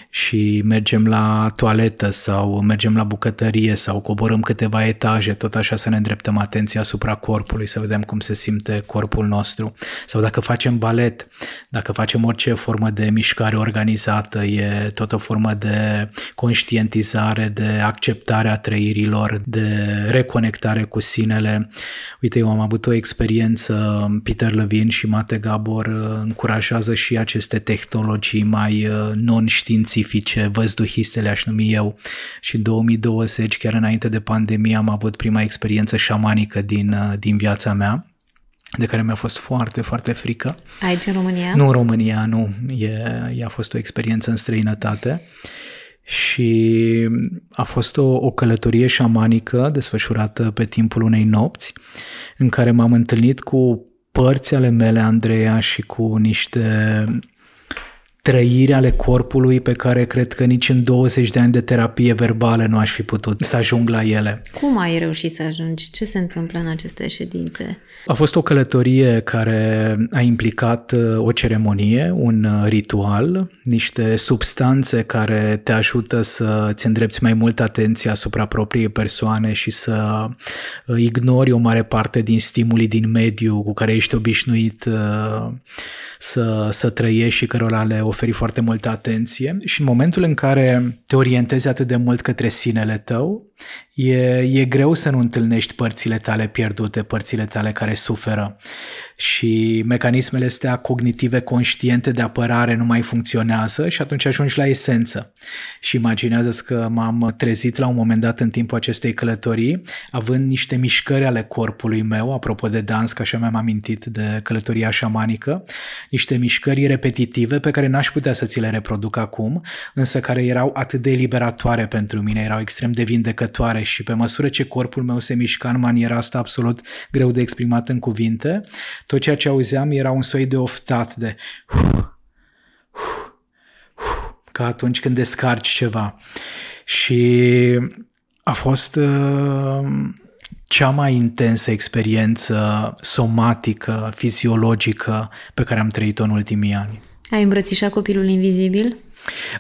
și mergem la toaletă sau mergem la bucătărie sau coborâm câteva etaje, tot așa să ne îndreptăm atenția asupra corpului, să vedem cum se simte corpul nostru. Sau dacă facem balet, dacă facem orice formă de mișcare organizată, e tot o formă de conștientizare, de acceptare a trăirilor, de reconectare cu sinele. Uite, eu am avut o experiență, Peter Levin și Mate Gabor uh, încurajează și aceste tehnologii mai uh, non-științifice științifice, văzduhiste le-aș numi eu și în 2020, chiar înainte de pandemie, am avut prima experiență șamanică din, uh, din viața mea de care mi-a fost foarte, foarte frică. Aici în România? Nu în România, nu. E, e a fost o experiență în străinătate și a fost o, o călătorie șamanică desfășurată pe timpul unei nopți în care m-am întâlnit cu părți ale mele, Andreea, și cu niște trăiri ale corpului pe care cred că nici în 20 de ani de terapie verbală nu aș fi putut să ajung la ele. Cum ai reușit să ajungi? Ce se întâmplă în aceste ședințe? A fost o călătorie care a implicat uh, o ceremonie, un uh, ritual, niște substanțe care te ajută să-ți îndrepți mai mult atenția asupra propriei persoane și să uh, ignori o mare parte din stimulii din mediu cu care ești obișnuit să, să trăiești și cărora le oferi foarte multă atenție și în momentul în care te orientezi atât de mult către sinele tău, e, e greu să nu întâlnești părțile tale pierdute, părțile tale care suferă și mecanismele astea cognitive conștiente de apărare nu mai funcționează și atunci ajungi la esență. Și imaginează că m-am trezit la un moment dat în timpul acestei călătorii, având niște mișcări ale corpului meu, apropo de dans, că așa mi-am amintit de călătoria șamanică, niște mișcări repetitive pe care n-aș putea să ți le reproduc acum, însă care erau atât de eliberatoare pentru mine, erau extrem de vindecătoare și pe măsură ce corpul meu se mișca în maniera asta absolut greu de exprimat în cuvinte, tot ceea ce auzeam era un soi de oftat, de ca atunci când descarci ceva. Și a fost uh, cea mai intensă experiență somatică, fiziologică pe care am trăit-o în ultimii ani. Ai îmbrățișat copilul invizibil?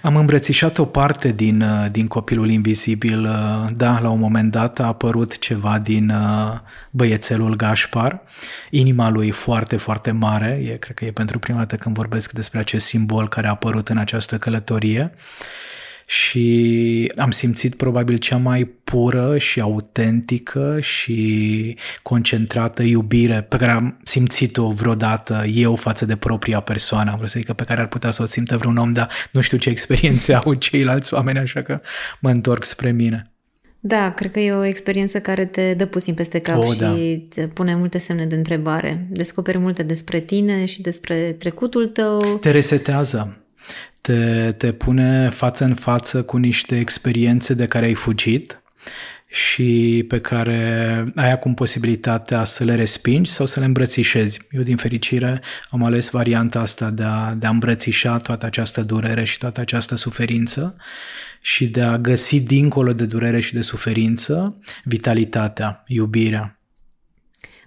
Am îmbrățișat o parte din, uh, din copilul invizibil. Uh, da, la un moment dat a apărut ceva din uh, băiețelul Gașpar. Inima lui foarte, foarte mare. E, cred că e pentru prima dată când vorbesc despre acest simbol care a apărut în această călătorie și am simțit probabil cea mai pură și autentică și concentrată iubire pe care am simțit-o vreodată eu față de propria persoană, am vrut să zic că pe care ar putea să o simtă vreun om, dar nu știu ce experiențe au ceilalți oameni, așa că mă întorc spre mine. Da, cred că e o experiență care te dă puțin peste cap o, și da. îți pune multe semne de întrebare. Descoperi multe despre tine și despre trecutul tău. Te resetează te, te pune față în față cu niște experiențe de care ai fugit și pe care ai acum posibilitatea să le respingi sau să le îmbrățișezi. Eu, din fericire, am ales varianta asta de a, de a îmbrățișa toată această durere și toată această suferință și de a găsi dincolo de durere și de suferință vitalitatea, iubirea.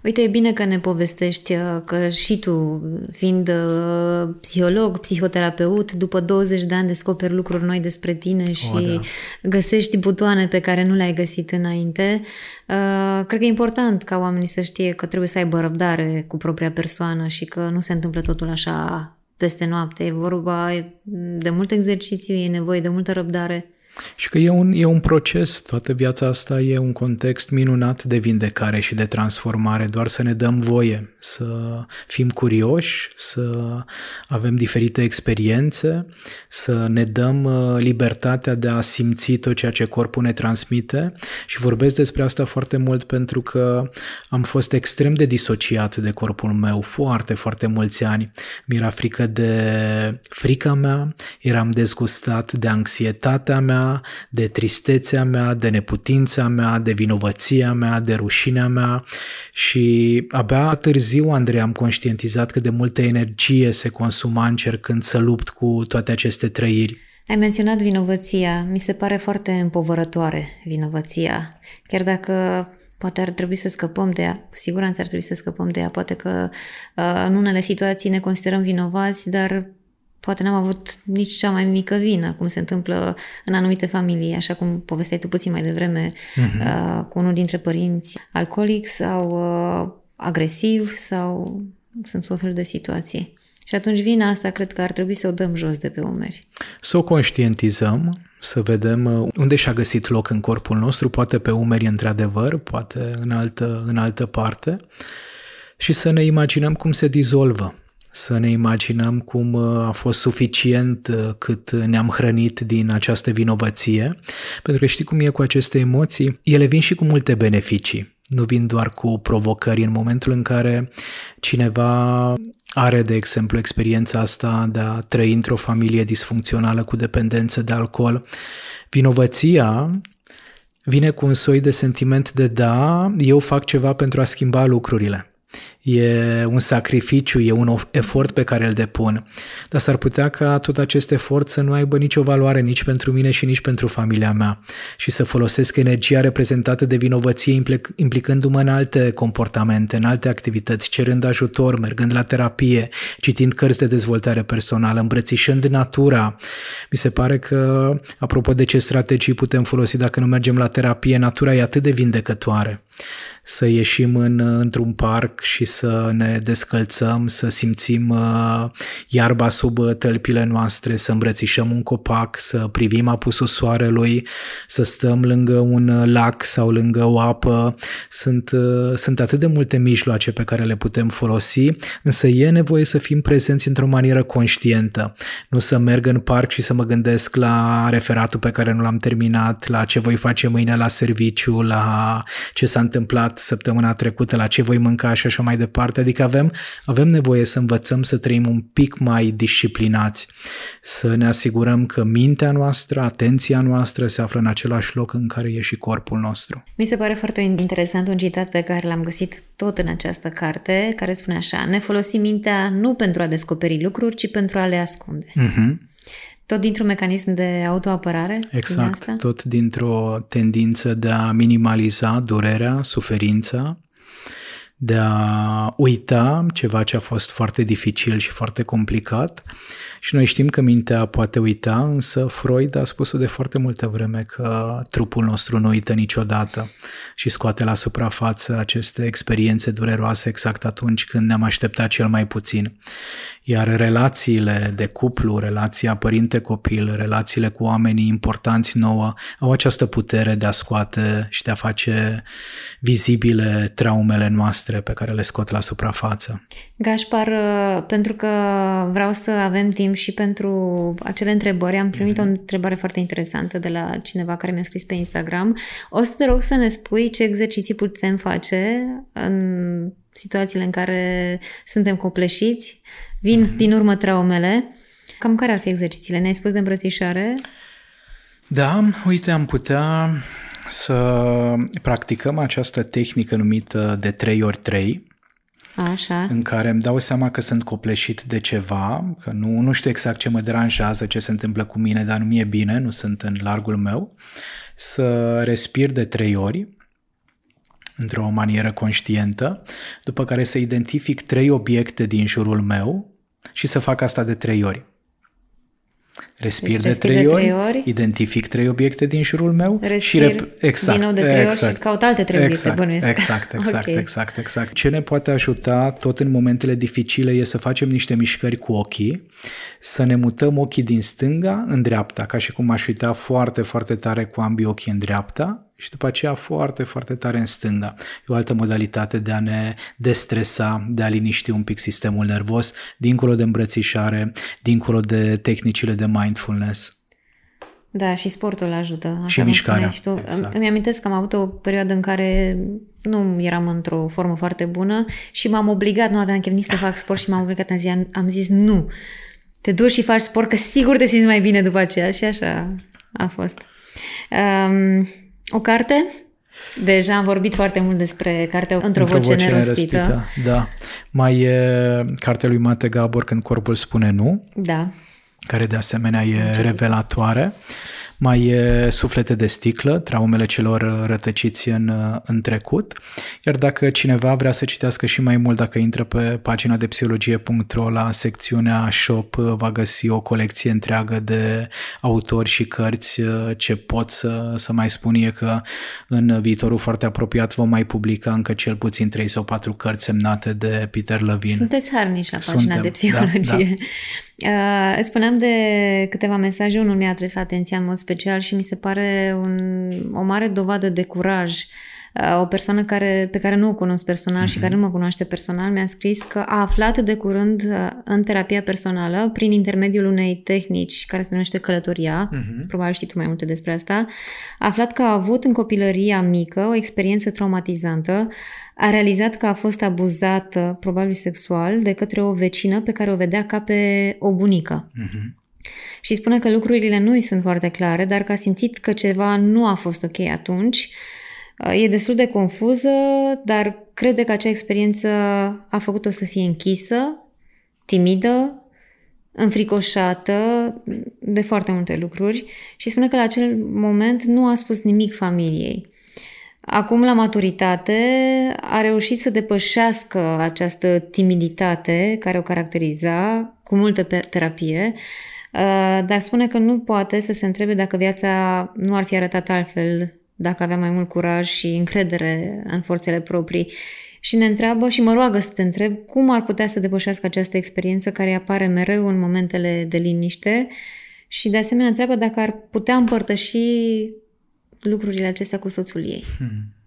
Uite, e bine că ne povestești uh, că și tu, fiind uh, psiholog, psihoterapeut, după 20 de ani descoperi lucruri noi despre tine și o, da. găsești butoane pe care nu le-ai găsit înainte. Uh, cred că e important ca oamenii să știe că trebuie să aibă răbdare cu propria persoană și că nu se întâmplă totul așa peste noapte. E vorba de mult exercițiu, e nevoie de multă răbdare. Și că e un, e un proces, toată viața asta e un context minunat de vindecare și de transformare, doar să ne dăm voie, să fim curioși, să avem diferite experiențe, să ne dăm uh, libertatea de a simți tot ceea ce corpul ne transmite. Și vorbesc despre asta foarte mult pentru că am fost extrem de disociat de corpul meu foarte, foarte mulți ani. Mi era frică de frica mea, eram dezgustat de anxietatea mea, mea, de tristețea mea, de neputința mea, de vinovăția mea, de rușinea mea și abia târziu, Andrei, am conștientizat cât de multă energie se consuma încercând să lupt cu toate aceste trăiri. Ai menționat vinovăția. Mi se pare foarte împovărătoare vinovăția. Chiar dacă poate ar trebui să scăpăm de ea, cu siguranță ar trebui să scăpăm de ea. Poate că uh, în unele situații ne considerăm vinovați, dar poate n-am avut nici cea mai mică vină, cum se întâmplă în anumite familii, așa cum povesteai tu puțin mai devreme uh-huh. uh, cu unul dintre părinți alcoolic sau uh, agresiv sau sunt tot fel de situații. Și atunci vina asta cred că ar trebui să o dăm jos de pe umeri. Să o conștientizăm, să vedem uh, unde și-a găsit loc în corpul nostru, poate pe umeri într-adevăr, poate în altă, în altă parte, și să ne imaginăm cum se dizolvă să ne imaginăm cum uh, a fost suficient uh, cât ne-am hrănit din această vinovăție, pentru că știi cum e cu aceste emoții? Ele vin și cu multe beneficii, nu vin doar cu provocări. În momentul în care cineva are, de exemplu, experiența asta de a trăi într-o familie disfuncțională cu dependență de alcool, vinovăția vine cu un soi de sentiment de da, eu fac ceva pentru a schimba lucrurile e un sacrificiu, e un efort pe care îl depun, dar s-ar putea ca tot acest efort să nu aibă nicio valoare nici pentru mine și nici pentru familia mea. Și să folosesc energia reprezentată de vinovăție implicându-mă în alte comportamente, în alte activități, cerând ajutor, mergând la terapie, citind cărți de dezvoltare personală, îmbrățișând natura. Mi se pare că, apropo de ce strategii putem folosi dacă nu mergem la terapie, natura e atât de vindecătoare. Să ieșim în, într-un parc și să ne descălțăm, să simțim uh, iarba sub tălpile noastre, să îmbrățișăm un copac, să privim apusul soarelui, să stăm lângă un lac sau lângă o apă. Sunt, uh, sunt atât de multe mijloace pe care le putem folosi, însă e nevoie să fim prezenți într-o manieră conștientă. Nu să merg în parc și să mă gândesc la referatul pe care nu l-am terminat, la ce voi face mâine la serviciu, la ce s-a întâmplat săptămâna trecută, la ce voi mânca și așa mai departe. Adică avem, avem nevoie să învățăm să trăim un pic mai disciplinați, să ne asigurăm că mintea noastră, atenția noastră se află în același loc în care e și corpul nostru. Mi se pare foarte interesant un citat pe care l-am găsit tot în această carte, care spune așa, ne folosim mintea nu pentru a descoperi lucruri, ci pentru a le ascunde. Uh-huh. Tot dintr-un mecanism de autoapărare? Exact, din asta? tot dintr-o tendință de a minimaliza durerea, suferința, de a uita ceva ce a fost foarte dificil și foarte complicat și noi știm că mintea poate uita, însă Freud a spus-o de foarte multă vreme că trupul nostru nu uită niciodată și scoate la suprafață aceste experiențe dureroase exact atunci când ne-am așteptat cel mai puțin. Iar relațiile de cuplu, relația părinte-copil, relațiile cu oamenii importanți nouă au această putere de a scoate și de a face vizibile traumele noastre pe care le scot la suprafață. Gașpar, pentru că vreau să avem timp și pentru acele întrebări, am primit mm-hmm. o mhm. întrebare foarte interesantă de la cineva care mi-a scris pe Instagram. O să te rog să ne spui ce exerciții putem face în situațiile în care suntem copleșiți, vin mm-hmm. din urmă traumele. Cam care ar fi exercițiile? Ne-ai spus de îmbrățișare? Da, uite, am putea să practicăm această tehnică numită de 3 ori 3 Așa. în care îmi dau seama că sunt copleșit de ceva, că nu, nu știu exact ce mă deranjează, ce se întâmplă cu mine, dar nu mi-e bine, nu sunt în largul meu, să respir de trei ori într-o manieră conștientă, după care să identific trei obiecte din jurul meu și să fac asta de trei ori. Respir deci, de, trei, de ori, ori, identific trei obiecte din jurul meu respir și rep- exact, din nou de trei exact, ori și exact. caut alte trei exact, obiecte, bănuiesc. Exact, exact, okay. exact, exact. Ce ne poate ajuta tot în momentele dificile e să facem niște mișcări cu ochii, să ne mutăm ochii din stânga în dreapta, ca și cum aș uita foarte, foarte tare cu ambii ochii în dreapta și după aceea foarte, foarte tare în stânga. E o altă modalitate de a ne destresa, de a liniști un pic sistemul nervos, dincolo de îmbrățișare, dincolo de tehnicile de mindfulness. Da, și sportul ajută. Așa și mișcarea. Și tu. Exact. Îmi amintesc că am avut o perioadă în care nu eram într-o formă foarte bună și m-am obligat, nu aveam chef nici să fac sport și m-am obligat, am zis, am zis nu. Te duci și faci sport că sigur te simți mai bine după aceea și așa a fost. Um, o carte? Deja am vorbit foarte mult despre cartea Într-o, Într-o voce, voce nerostită. nerostită. Da. Mai e cartea lui Mate Gabor Când corpul spune nu. Da. Care de asemenea e revelatoare. Mai e Suflete de sticlă, traumele celor rătăciți în, în trecut. Iar dacă cineva vrea să citească și mai mult, dacă intră pe pagina de psihologie.ro la secțiunea shop, va găsi o colecție întreagă de autori și cărți. Ce pot să, să mai spun e că în viitorul foarte apropiat vom mai publica încă cel puțin 3 sau 4 cărți semnate de Peter Levine. Sunteți harniși la pagina Suntem, de psihologie. Da, da. Uh, spuneam de câteva mesaje, unul mi-a atras atenția în mod special și mi se pare un, o mare dovadă de curaj. Uh, o persoană care, pe care nu o cunosc personal uh-huh. și mhm. care nu mă cunoaște personal mi-a scris că a aflat de curând uh, în terapia personală, prin intermediul unei tehnici care se numește călătoria, uh-huh. probabil știi tu mai multe despre asta, a aflat că a avut în copilăria mică o experiență traumatizantă a realizat că a fost abuzată, probabil sexual, de către o vecină pe care o vedea ca pe o bunică. Uh-huh. Și spune că lucrurile nu îi sunt foarte clare, dar că a simțit că ceva nu a fost ok atunci. E destul de confuză, dar crede că acea experiență a făcut-o să fie închisă, timidă, înfricoșată de foarte multe lucruri și spune că la acel moment nu a spus nimic familiei. Acum, la maturitate, a reușit să depășească această timiditate care o caracteriza cu multă terapie, uh, dar spune că nu poate să se întrebe dacă viața nu ar fi arătat altfel dacă avea mai mult curaj și încredere în forțele proprii. Și ne întreabă și mă roagă să te întreb cum ar putea să depășească această experiență care apare mereu în momentele de liniște și de asemenea întreabă dacă ar putea împărtăși lucrurile acestea cu soțul ei. Hmm.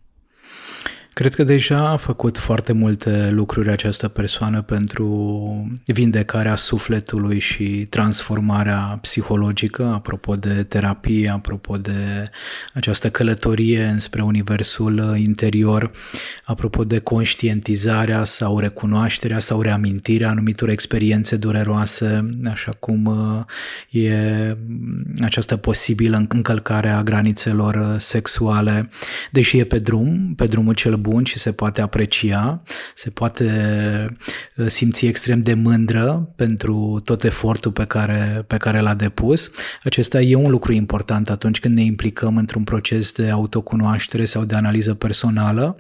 Cred că deja a făcut foarte multe lucruri această persoană pentru vindecarea sufletului și transformarea psihologică, apropo de terapie, apropo de această călătorie înspre universul interior, apropo de conștientizarea sau recunoașterea sau reamintirea anumitor experiențe dureroase, așa cum uh, e această posibilă încălcare a granițelor sexuale, deși e pe drum, pe drumul cel bun și se poate aprecia, se poate uh, simți extrem de mândră pentru tot efortul pe care, pe care l-a depus. Acesta e un lucru important atunci când ne implicăm într-un proces de autocunoaștere sau de analiză personală,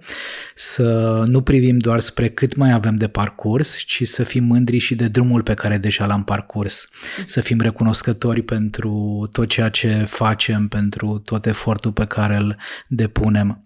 să nu privim doar spre cât mai avem de parcurs, ci să fim mândri și de drumul pe care deja l-am parcurs, să fim recunoscători pentru tot ceea ce facem, pentru tot efortul pe care îl depunem.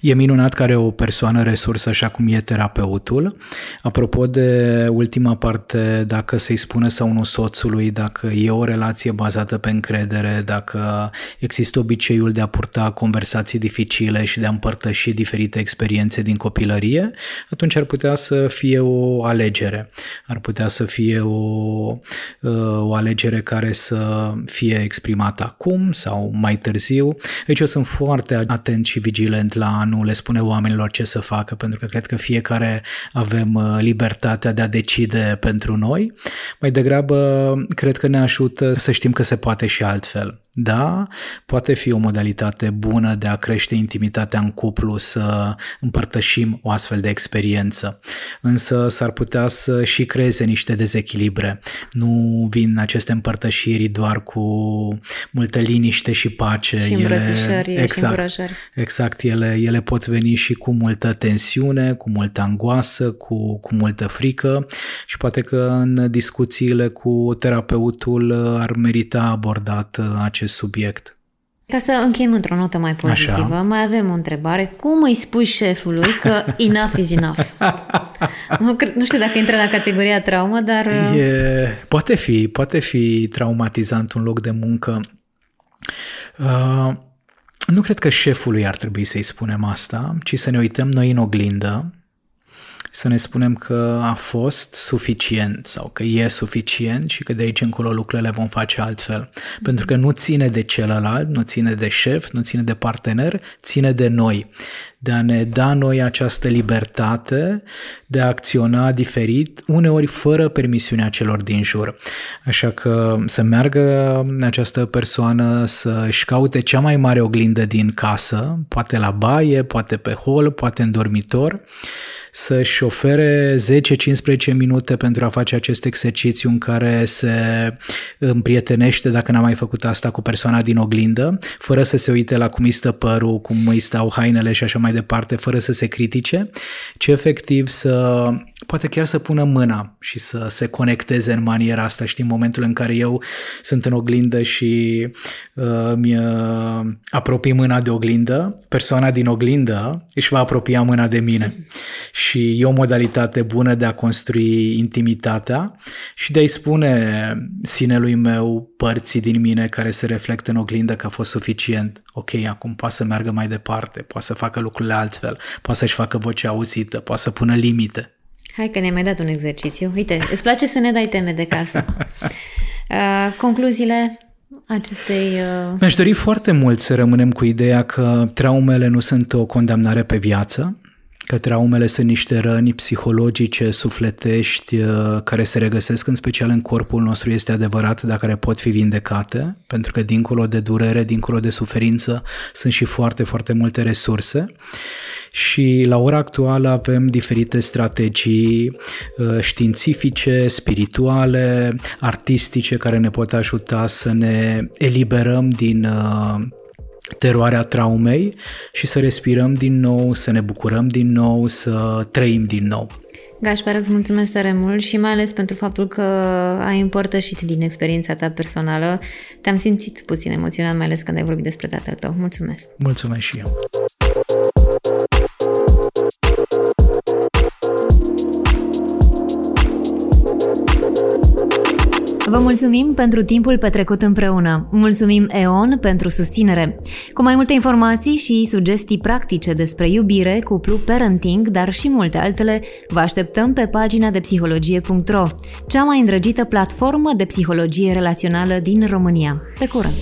E minunat care o persoană resursă așa cum e terapeutul. Apropo de ultima parte, dacă să-i spune sau nu soțului, dacă e o relație bazată pe încredere, dacă există obiceiul de a purta conversații dificile și de a împărtăși diferite experiențe din copilărie, atunci ar putea să fie o alegere. Ar putea să fie o, o alegere care să fie exprimată acum sau mai târziu. Deci eu sunt foarte atent și vigilent la a nu le spune oamenilor ce să facă, pentru că cred că fiecare avem uh, libertatea de a decide pentru noi. Mai degrabă, cred că ne ajută să știm că se poate și altfel. Da, poate fi o modalitate bună de a crește intimitatea în cuplu, să împărtășim o astfel de experiență, însă s-ar putea să și creeze niște dezechilibre. Nu vin aceste împărtășiri doar cu multă liniște și pace. Și ele, exact, și Exact, ele, ele pot veni și cu multă tensiune, cu multă angoasă, cu, cu multă frică și poate că în discuțiile cu terapeutul ar merita abordat acest acest subiect. Ca să încheiem într-o notă mai pozitivă, Așa. mai avem o întrebare. Cum îi spui șefului că enough is enough? nu, nu știu dacă intră la categoria traumă, dar... E, poate fi, poate fi traumatizant un loc de muncă. Uh, nu cred că șefului ar trebui să-i spunem asta, ci să ne uităm noi în oglindă să ne spunem că a fost suficient sau că e suficient și că de aici încolo lucrurile vom face altfel. Pentru că nu ține de celălalt, nu ține de șef, nu ține de partener, ține de noi de a ne da noi această libertate de a acționa diferit, uneori fără permisiunea celor din jur. Așa că să meargă această persoană să-și caute cea mai mare oglindă din casă, poate la baie, poate pe hol, poate în dormitor, să-și ofere 10-15 minute pentru a face acest exercițiu în care se împrietenește, dacă n-a mai făcut asta, cu persoana din oglindă, fără să se uite la cum îi stă părul, cum îi stau hainele și așa mai departe, fără să se critique, ci efectiv să poate chiar să pună mâna și să se conecteze în maniera asta, știi, în momentul în care eu sunt în oglindă și uh, mi uh, apropii mâna de oglindă, persoana din oglindă își va apropia mâna de mine. Și e o modalitate bună de a construi intimitatea și de a-i spune sinelui meu părții din mine care se reflectă în oglindă că a fost suficient. Ok, acum poate să meargă mai departe, poate să facă lucrurile altfel, poate să-și facă vocea auzită, poate să pună limite. Hai că ne-ai mai dat un exercițiu. Uite, îți place să ne dai teme de casă. Uh, concluziile acestei... Uh... Mi-aș dori foarte mult să rămânem cu ideea că traumele nu sunt o condamnare pe viață, că traumele sunt niște răni psihologice, sufletești, uh, care se regăsesc în special în corpul nostru, este adevărat, dar care pot fi vindecate, pentru că dincolo de durere, dincolo de suferință, sunt și foarte, foarte multe resurse. Și la ora actuală avem diferite strategii uh, științifice, spirituale, artistice care ne pot ajuta să ne eliberăm din uh, teroarea traumei și să respirăm din nou, să ne bucurăm din nou, să trăim din nou. Gașpar, îți mulțumesc tare mult și mai ales pentru faptul că ai împărtășit din experiența ta personală. Te-am simțit puțin emoționat, mai ales când ai vorbit despre tatăl tău. Mulțumesc! Mulțumesc și eu! Vă mulțumim pentru timpul petrecut împreună. Mulțumim EON pentru susținere. Cu mai multe informații și sugestii practice despre iubire, cuplu, parenting, dar și multe altele, vă așteptăm pe pagina de psihologie.ro, cea mai îndrăgită platformă de psihologie relațională din România. Pe curând!